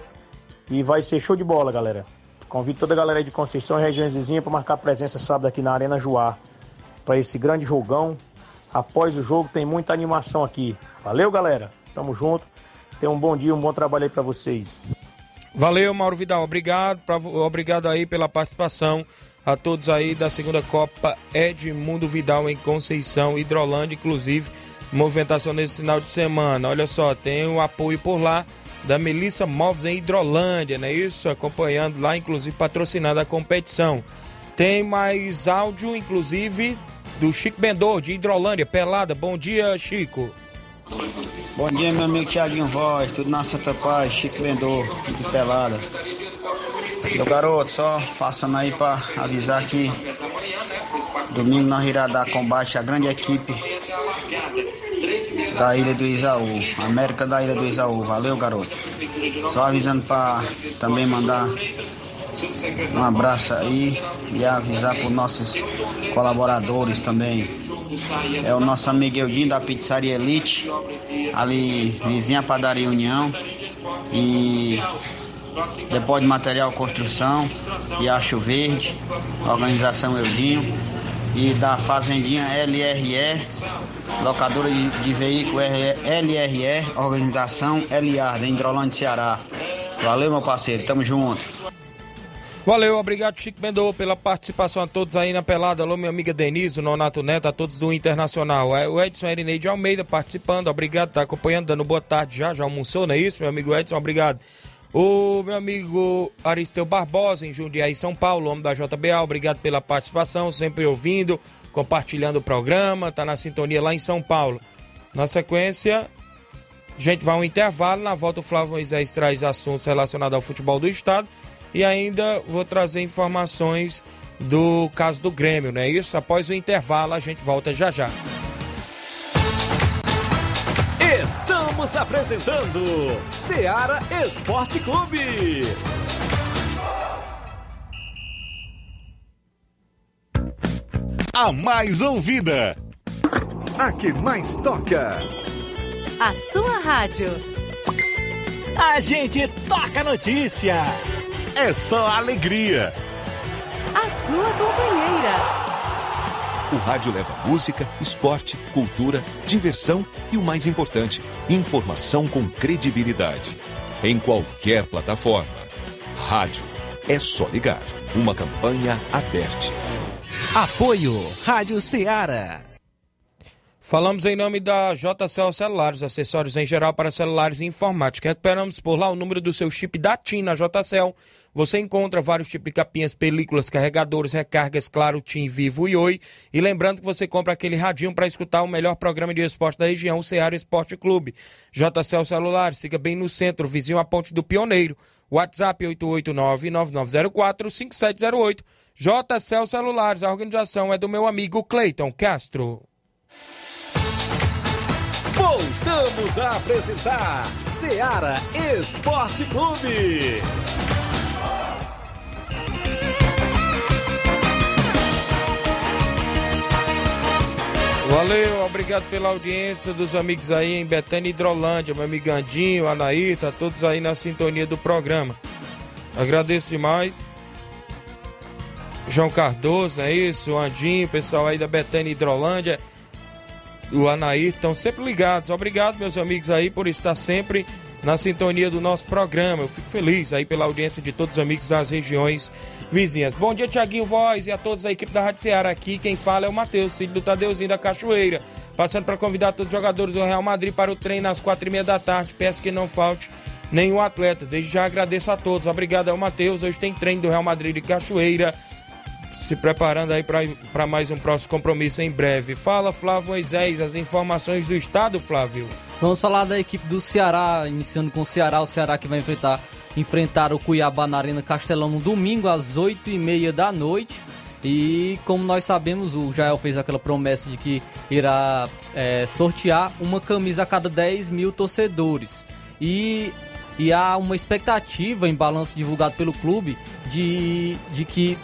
e vai ser show de bola, galera. Convido toda a galera aí de Conceição e regiões vizinhas para marcar presença sábado aqui na Arena Juá para esse grande jogão. Após o jogo tem muita animação aqui. Valeu, galera. Tamo junto. Tenham um bom dia, um bom trabalho aí para vocês. Valeu, Mauro Vidal. Obrigado, pra, obrigado aí pela participação. A todos aí da segunda Copa Edmundo Vidal em Conceição, Hidrolândia, inclusive. Movimentação nesse final de semana. Olha só, tem o apoio por lá da Melissa Móveis em Hidrolândia, não é isso? Acompanhando lá, inclusive patrocinando a competição. Tem mais áudio, inclusive, do Chico Bendor, de Hidrolândia, Pelada. Bom dia, Chico. Bom dia, meu amigo Thiaguinho Voz, tudo na Santa Paz, Chico Bendor, de Pelada. Meu garoto, só passando aí pra avisar que domingo nós irá dar combate à grande equipe da Ilha do Isaú, América da Ilha do Isaú. Valeu, garoto. Só avisando pra também mandar um abraço aí e avisar para os nossos colaboradores também. É o nosso amigo Eudinho da Pizzaria Elite, ali vizinha Padaria União. E depois de material construção e Acho Verde, organização Eudinho. E da Fazendinha LRE, locadora de, de veículo LRE, organização LR, da Hidrolândia, Ceará. Valeu, meu parceiro, tamo junto. Valeu, obrigado Chico Bendô pela participação a todos aí na pelada. Alô, minha amiga Denise, o Nonato Neto, a todos do Internacional. É, o Edson Erineide Almeida participando, obrigado, tá acompanhando, dando boa tarde já, já almoçou, não é isso, meu amigo Edson? Obrigado. O meu amigo Aristeu Barbosa, em Jundiaí, São Paulo, homem da JBA, obrigado pela participação, sempre ouvindo, compartilhando o programa, tá na sintonia lá em São Paulo. Na sequência, a gente vai um intervalo, na volta o Flávio Moisés traz assuntos relacionados ao futebol do estado e ainda vou trazer informações do caso do Grêmio, não é isso? Após o intervalo, a gente volta já já. Estamos apresentando Seara Esporte Clube. A mais ouvida. A que mais toca. A sua rádio. A gente toca notícia. É só alegria. A sua companheira. O rádio leva música, esporte, cultura, diversão e o mais importante, informação com credibilidade. Em qualquer plataforma. Rádio. É só ligar. Uma campanha aberta. Apoio Rádio Ceará. Falamos em nome da JCL Celulares, acessórios em geral para celulares e informática. Recuperamos por lá o número do seu chip da TIM na JCL. Você encontra vários tipos de capinhas, películas, carregadores, recargas, claro, TIM, Vivo e Oi. E lembrando que você compra aquele radinho para escutar o melhor programa de esporte da região, o Ceará Esporte Clube. JCL Celulares, fica bem no centro, vizinho à Ponte do Pioneiro. WhatsApp 889-9904-5708. JCL Celulares, a organização é do meu amigo Cleiton Castro. Voltamos a apresentar Seara Esporte Clube. Valeu, obrigado pela audiência dos amigos aí em Betânia e Hidrolândia, meu amigo Andinho, Anaíta, todos aí na sintonia do programa. Agradeço demais. João Cardoso, é isso? Andinho, pessoal aí da Betânia Hidrolândia, o Anaí, estão sempre ligados. Obrigado, meus amigos aí, por estar sempre na sintonia do nosso programa. Eu fico feliz aí pela audiência de todos os amigos das regiões vizinhas. Bom dia, Tiaguinho Voz e a todos da equipe da Rádio Ceará aqui. Quem fala é o Matheus, filho do Tadeuzinho da Cachoeira. Passando para convidar todos os jogadores do Real Madrid para o treino às quatro e meia da tarde. Peço que não falte nenhum atleta. Desde já agradeço a todos. Obrigado ao Matheus. Hoje tem treino do Real Madrid de Cachoeira. Se preparando aí para mais um próximo compromisso em breve. Fala, Flávio Moisés, as informações do estado, Flávio. Vamos falar da equipe do Ceará, iniciando com o Ceará, o Ceará que vai enfrentar, enfrentar o Cuiabá na Arena Castelão no domingo às 8h30 da noite. E como nós sabemos, o Jael fez aquela promessa de que irá é, sortear uma camisa a cada 10 mil torcedores. E, e há uma expectativa em balanço divulgado pelo clube de, de que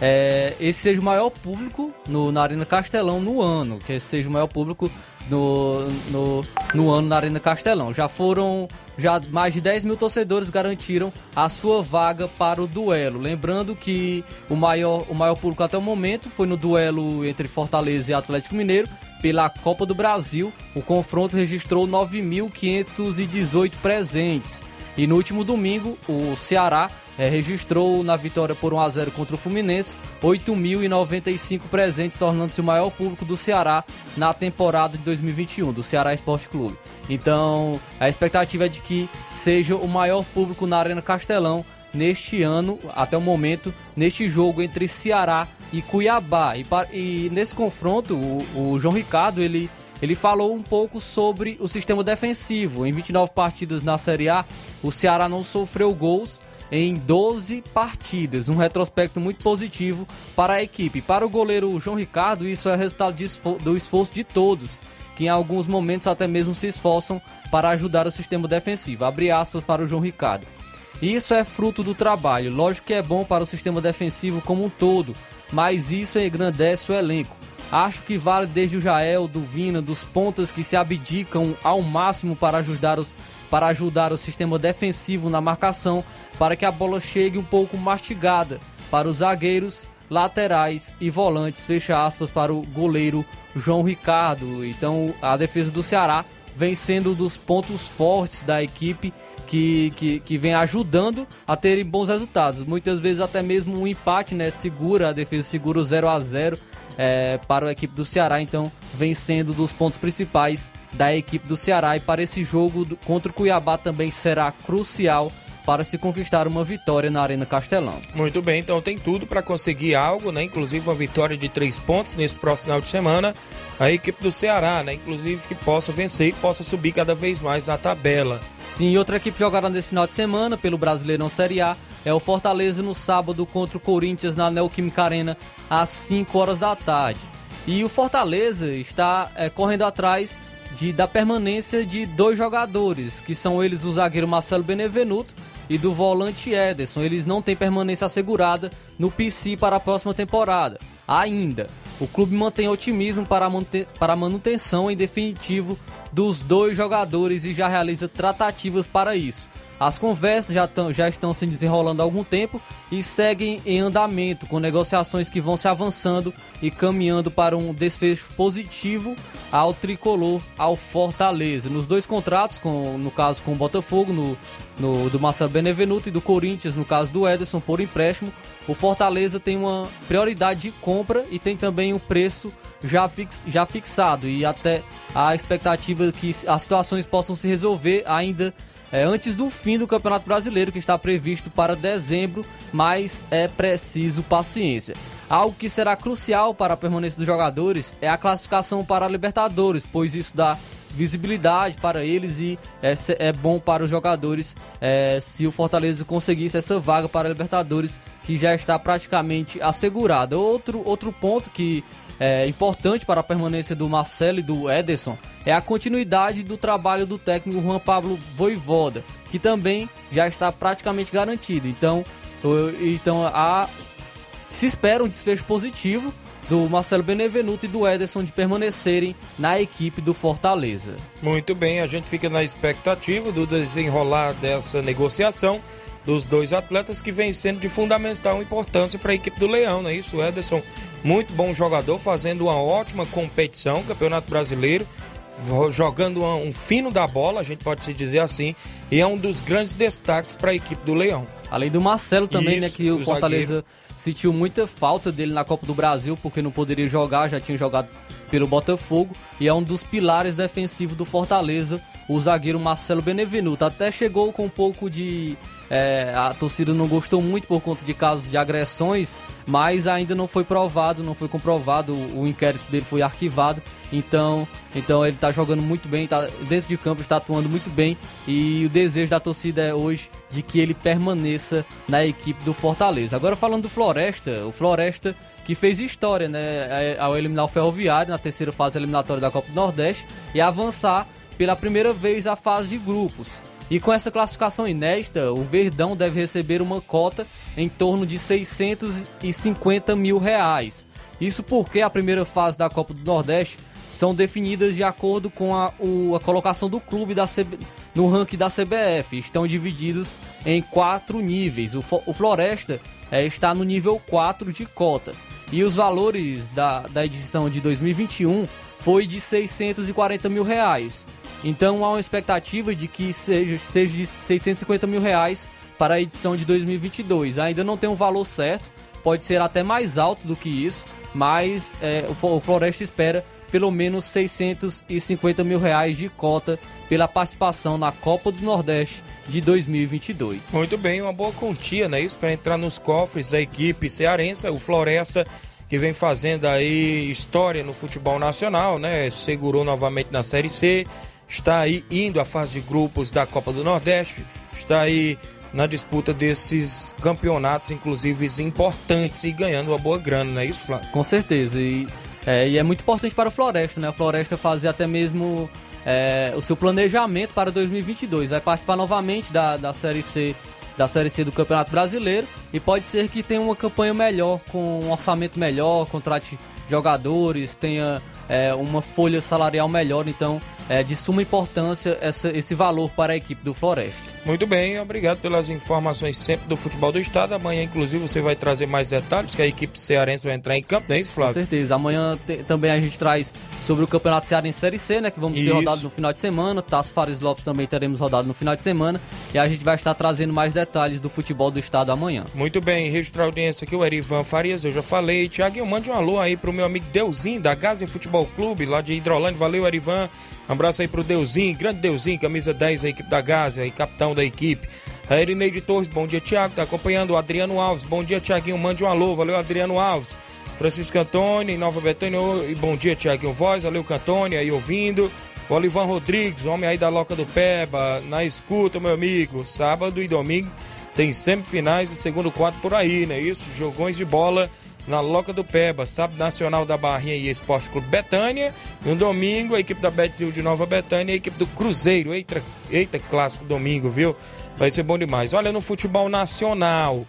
é, esse seja o maior público no, na Arena Castelão no ano. Que esse seja o maior público no, no, no ano na Arena Castelão. Já foram. Já mais de 10 mil torcedores garantiram a sua vaga para o duelo. Lembrando que o maior, o maior público até o momento foi no duelo entre Fortaleza e Atlético Mineiro pela Copa do Brasil. O confronto registrou 9.518 presentes. E no último domingo, o Ceará é, registrou na vitória por 1 a 0 contra o Fluminense 8.095 presentes, tornando-se o maior público do Ceará na temporada de 2021 do Ceará Esporte Clube. Então, a expectativa é de que seja o maior público na Arena Castelão neste ano, até o momento, neste jogo entre Ceará e Cuiabá. E, e nesse confronto, o, o João Ricardo ele ele falou um pouco sobre o sistema defensivo. Em 29 partidas na Série A, o Ceará não sofreu gols em 12 partidas. Um retrospecto muito positivo para a equipe. Para o goleiro João Ricardo, isso é resultado do esforço de todos, que em alguns momentos até mesmo se esforçam para ajudar o sistema defensivo. Abre aspas para o João Ricardo. Isso é fruto do trabalho. Lógico que é bom para o sistema defensivo como um todo, mas isso engrandece o elenco. Acho que vale desde o Jael, do Vina, dos pontas que se abdicam ao máximo para ajudar, os, para ajudar o sistema defensivo na marcação, para que a bola chegue um pouco mastigada para os zagueiros, laterais e volantes. Fecha aspas para o goleiro João Ricardo. Então a defesa do Ceará vem sendo um dos pontos fortes da equipe que, que, que vem ajudando a terem bons resultados. Muitas vezes até mesmo um empate, né? Segura, a defesa segura o 0 a 0 é, para a equipe do Ceará, então vem sendo dos pontos principais da equipe do Ceará. E para esse jogo contra o Cuiabá também será crucial para se conquistar uma vitória na Arena Castelão. Muito bem, então tem tudo para conseguir algo, né? Inclusive uma vitória de três pontos nesse próximo final de semana. A equipe do Ceará, né? Inclusive que possa vencer e possa subir cada vez mais na tabela. Sim, outra equipe jogará nesse final de semana pelo Brasileirão Série A é o Fortaleza no sábado contra o Corinthians na Neoquímica Arena às 5 horas da tarde. E o Fortaleza está é, correndo atrás de, da permanência de dois jogadores, que são eles o zagueiro Marcelo Benevenuto e do volante Ederson. Eles não têm permanência assegurada no PC para a próxima temporada. Ainda, o clube mantém otimismo para a, manutenção em definitivo dos dois jogadores e já realiza tratativas para isso. As conversas já, tão, já estão se desenrolando há algum tempo e seguem em andamento, com negociações que vão se avançando e caminhando para um desfecho positivo ao tricolor, ao Fortaleza. Nos dois contratos, com, no caso com o Botafogo, no, no, do Marcelo Benevenuto e do Corinthians, no caso do Ederson, por empréstimo, o Fortaleza tem uma prioridade de compra e tem também um preço já, fix, já fixado e até a expectativa que as situações possam se resolver ainda é, antes do fim do Campeonato Brasileiro, que está previsto para dezembro, mas é preciso paciência. Algo que será crucial para a permanência dos jogadores é a classificação para a Libertadores, pois isso dá visibilidade para eles e é, é bom para os jogadores é, se o Fortaleza conseguisse essa vaga para a Libertadores que já está praticamente assegurada. Outro, outro ponto que é importante para a permanência do Marcelo e do Ederson é a continuidade do trabalho do técnico Juan Pablo Voivoda, que também já está praticamente garantido. Então, então a, se espera um desfecho positivo do Marcelo Benevenuto e do Ederson de permanecerem na equipe do Fortaleza. Muito bem, a gente fica na expectativa do desenrolar dessa negociação dos dois atletas que vem sendo de fundamental importância para a equipe do Leão, não é isso? Ederson, muito bom jogador, fazendo uma ótima competição, Campeonato Brasileiro, jogando um fino da bola, a gente pode se dizer assim, e é um dos grandes destaques para a equipe do Leão. Além do Marcelo também, Isso, né, que o Fortaleza zagueiro. sentiu muita falta dele na Copa do Brasil, porque não poderia jogar, já tinha jogado pelo Botafogo, e é um dos pilares defensivos do Fortaleza, o zagueiro Marcelo Benevenuto. Até chegou com um pouco de é, a torcida não gostou muito por conta de casos de agressões, mas ainda não foi provado, não foi comprovado, o, inquérito dele foi arquivado. Então, então ele está jogando muito bem, tá dentro de campo, está atuando muito bem e o desejo da torcida é hoje de que ele permaneça na equipe do Fortaleza. Agora falando do Floresta, o Floresta que fez história, né, ao eliminar o Ferroviário na terceira fase eliminatória da Copa do Nordeste e avançar pela primeira vez a fase de grupos. E com essa classificação inédita, o Verdão deve receber uma cota em torno de 650 mil reais. Isso porque a primeira fase da Copa do Nordeste são definidas de acordo com a, o, a colocação do clube CB, no ranking da CBF. Estão divididos em quatro níveis. O, o Floresta é, está no nível 4 de cota. E os valores da, da edição de 2021 foi de 640 mil reais. Então há uma expectativa de que seja, seja de 650 mil reais para a edição de 2022. Ainda não tem um valor certo, pode ser até mais alto do que isso, mas é, o Floresta espera pelo menos 650 mil reais de cota pela participação na Copa do Nordeste de 2022. Muito bem, uma boa quantia, né? Isso para entrar nos cofres da equipe cearense, o Floresta que vem fazendo aí história no futebol nacional, né? Segurou novamente na Série C, está aí indo à fase de grupos da Copa do Nordeste, está aí na disputa desses campeonatos, inclusive importantes e ganhando uma boa grana, não é isso, Flávio? Com certeza, e é, e é muito importante para o Floresta, né? A Floresta fazer até mesmo é, o seu planejamento para 2022. Vai participar novamente da, da Série C da Série C do Campeonato Brasileiro e pode ser que tenha uma campanha melhor, com um orçamento melhor, contrate jogadores, tenha é, uma folha salarial melhor. Então é de suma importância essa, esse valor para a equipe do Floresta. Muito bem, obrigado pelas informações sempre do futebol do estado. Amanhã, inclusive, você vai trazer mais detalhes, que a equipe cearense vai entrar em campo, não é isso, Flávio? Com certeza. Amanhã te, também a gente traz sobre o Campeonato Cearense Série C, né? Que vamos ter rodado no final de semana. Tasso Fares Lopes também teremos rodado no final de semana. E a gente vai estar trazendo mais detalhes do futebol do estado amanhã. Muito bem, registrar a audiência aqui, o Erivan Farias, eu já falei. Tiaguinho, mande um alô aí pro meu amigo Deuzinho, da Gaza Futebol Clube, lá de Hidrolândia. Valeu, Erivan. Um abraço aí pro Deuzinho, grande Deuzinho, camisa 10 da equipe da Gaza e capitão da equipe. A Erineide Torres, bom dia, Tiago. Tá acompanhando o Adriano Alves. Bom dia, Tiaguinho. Mande um alô. Valeu, Adriano Alves. Francisco Antônio, Nova Betânia. E bom dia, Tiaguinho Voz. Valeu, Cantônio, aí ouvindo. O Olivan Rodrigues, homem aí da Loca do Peba. Na escuta, meu amigo. Sábado e domingo tem sempre finais e segundo quadro por aí, né? Isso, jogões de bola na Loca do Peba, sábado Nacional da Barrinha e Esporte Clube Betânia. No domingo, a equipe da Betzil de Nova Betânia e a equipe do Cruzeiro. Eita, eita, clássico domingo, viu? Vai ser bom demais. Olha, no futebol nacional,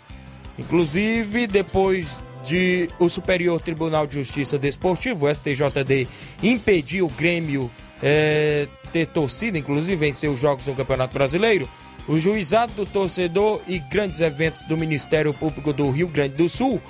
inclusive depois de o Superior Tribunal de Justiça Desportivo, o STJD, impedir o Grêmio é, ter torcida, inclusive vencer os jogos no Campeonato Brasileiro, O juizado do torcedor e grandes eventos do Ministério Público do Rio Grande do Sul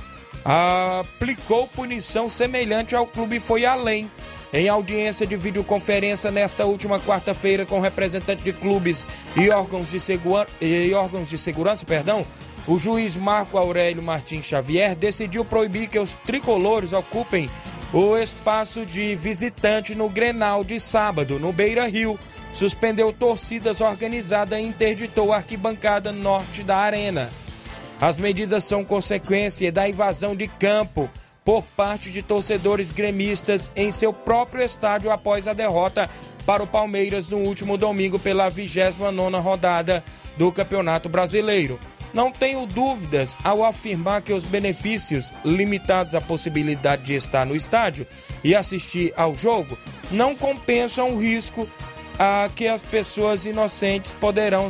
aplicou punição semelhante ao clube Foi Além. Em audiência de videoconferência nesta última quarta-feira com representantes de clubes e órgãos de, segura... e órgãos de segurança, perdão, o juiz Marco Aurélio Martins Xavier decidiu proibir que os tricolores ocupem o espaço de visitante no Grenal de sábado, no Beira Rio. Suspendeu torcidas organizadas e interditou a arquibancada norte da arena. As medidas são consequência da invasão de campo por parte de torcedores gremistas em seu próprio estádio após a derrota para o Palmeiras no último domingo pela 29ª rodada do Campeonato Brasileiro. Não tenho dúvidas ao afirmar que os benefícios limitados à possibilidade de estar no estádio e assistir ao jogo não compensam o risco a que as pessoas inocentes poderão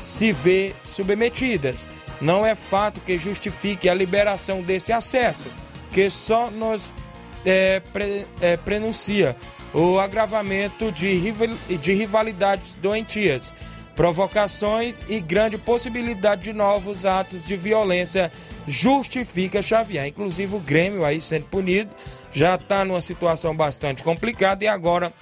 se ver submetidas. Não é fato que justifique a liberação desse acesso, que só nos é, pre, é, prenuncia o agravamento de, rival, de rivalidades doentias provocações e grande possibilidade de novos atos de violência justifica Xavier. Inclusive o Grêmio aí sendo punido já está numa situação bastante complicada e agora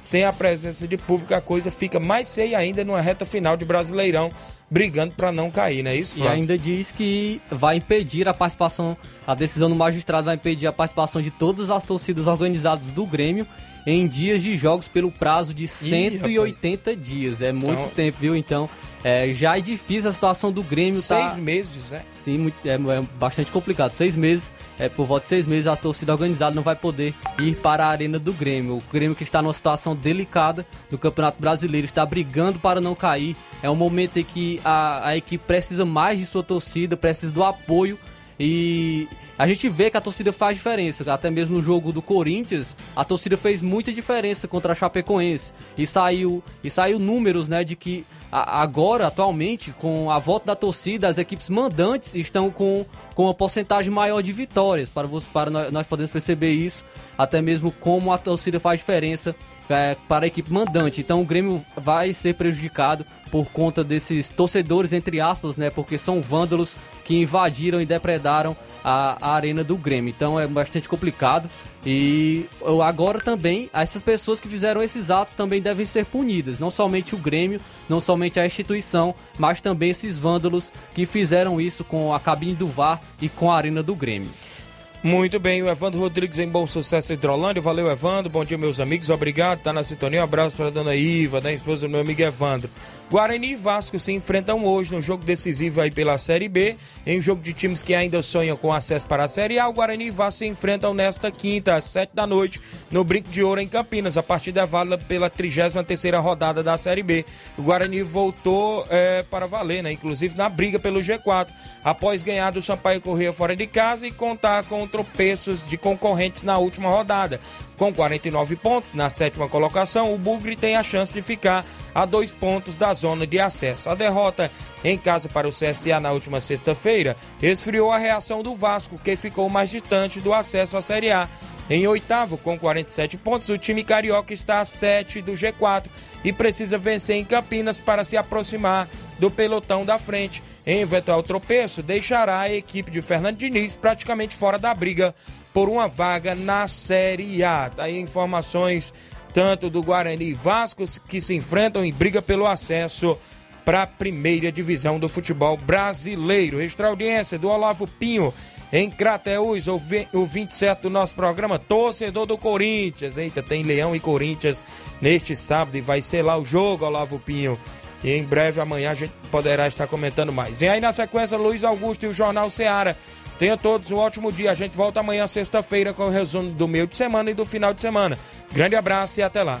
sem a presença de público a coisa fica mais feia ainda numa reta final de Brasileirão brigando para não cair, não é isso? Flávio? E ainda diz que vai impedir a participação, a decisão do magistrado vai impedir a participação de todas as torcidas organizadas do Grêmio em dias de jogos pelo prazo de 180 Ih, dias. É muito então... tempo, viu? Então, é, já é difícil a situação do Grêmio. Seis tá... meses, né? Sim, muito, é, é, bastante complicado. Seis meses, é, por volta de seis meses, a torcida organizada não vai poder ir para a arena do Grêmio. O Grêmio que está numa situação delicada no Campeonato Brasileiro, está brigando para não cair. É um momento em que a, a equipe precisa mais de sua torcida, precisa do apoio e a gente vê que a torcida faz diferença. Até mesmo no jogo do Corinthians, a torcida fez muita diferença contra a Chapecoense. E saiu, e saiu números, né, de que agora, atualmente, com a volta da torcida, as equipes mandantes estão com, com uma porcentagem maior de vitórias. Para, você, para nós, nós podemos perceber isso, até mesmo como a torcida faz diferença é, para a equipe mandante. Então o Grêmio vai ser prejudicado por conta desses torcedores, entre aspas, né? Porque são vândalos que invadiram e depredaram a, a arena do Grêmio. Então é bastante complicado. E agora também, essas pessoas que fizeram esses atos também devem ser punidas. Não somente o Grêmio, não somente a instituição, mas também esses vândalos que fizeram isso com a cabine do VAR e com a arena do Grêmio. Muito bem, o Evandro Rodrigues em Bom Sucesso Hidrolândia. Valeu, Evandro. Bom dia, meus amigos. Obrigado. Tá na sintonia. Um abraço para dona Iva, da esposa do meu amigo Evandro. Guarani e Vasco se enfrentam hoje no jogo decisivo aí pela Série B. Em um jogo de times que ainda sonham com acesso para a Série A, o Guarani e Vasco se enfrentam nesta quinta, às sete da noite, no Brinco de Ouro, em Campinas. A partida é válida pela 33 rodada da Série B. O Guarani voltou é, para valer, né? Inclusive na briga pelo G4, após ganhar do Sampaio Corrêa fora de casa e contar com tropeços de concorrentes na última rodada. Com 49 pontos na sétima colocação, o Bugre tem a chance de ficar a dois pontos da zona de acesso. A derrota em casa para o CSA na última sexta-feira esfriou a reação do Vasco, que ficou mais distante do acesso à Série A. Em oitavo, com 47 pontos, o time carioca está a 7 do G4 e precisa vencer em Campinas para se aproximar do pelotão da frente. Em eventual tropeço, deixará a equipe de Fernando Diniz praticamente fora da briga por uma vaga na Série A. Tá aí informações tanto do Guarani e Vasco que se enfrentam em briga pelo acesso para a primeira divisão do futebol brasileiro. Extra audiência do Olavo Pinho em Crateús, o 27 do nosso programa, torcedor do Corinthians. Eita, tem Leão e Corinthians neste sábado e vai ser lá o jogo, Olavo Pinho. E em breve, amanhã, a gente poderá estar comentando mais. E aí, na sequência, Luiz Augusto e o Jornal Seara. Tenha todos um ótimo dia. A gente volta amanhã, sexta-feira, com o resumo do meio de semana e do final de semana. Grande abraço e até lá.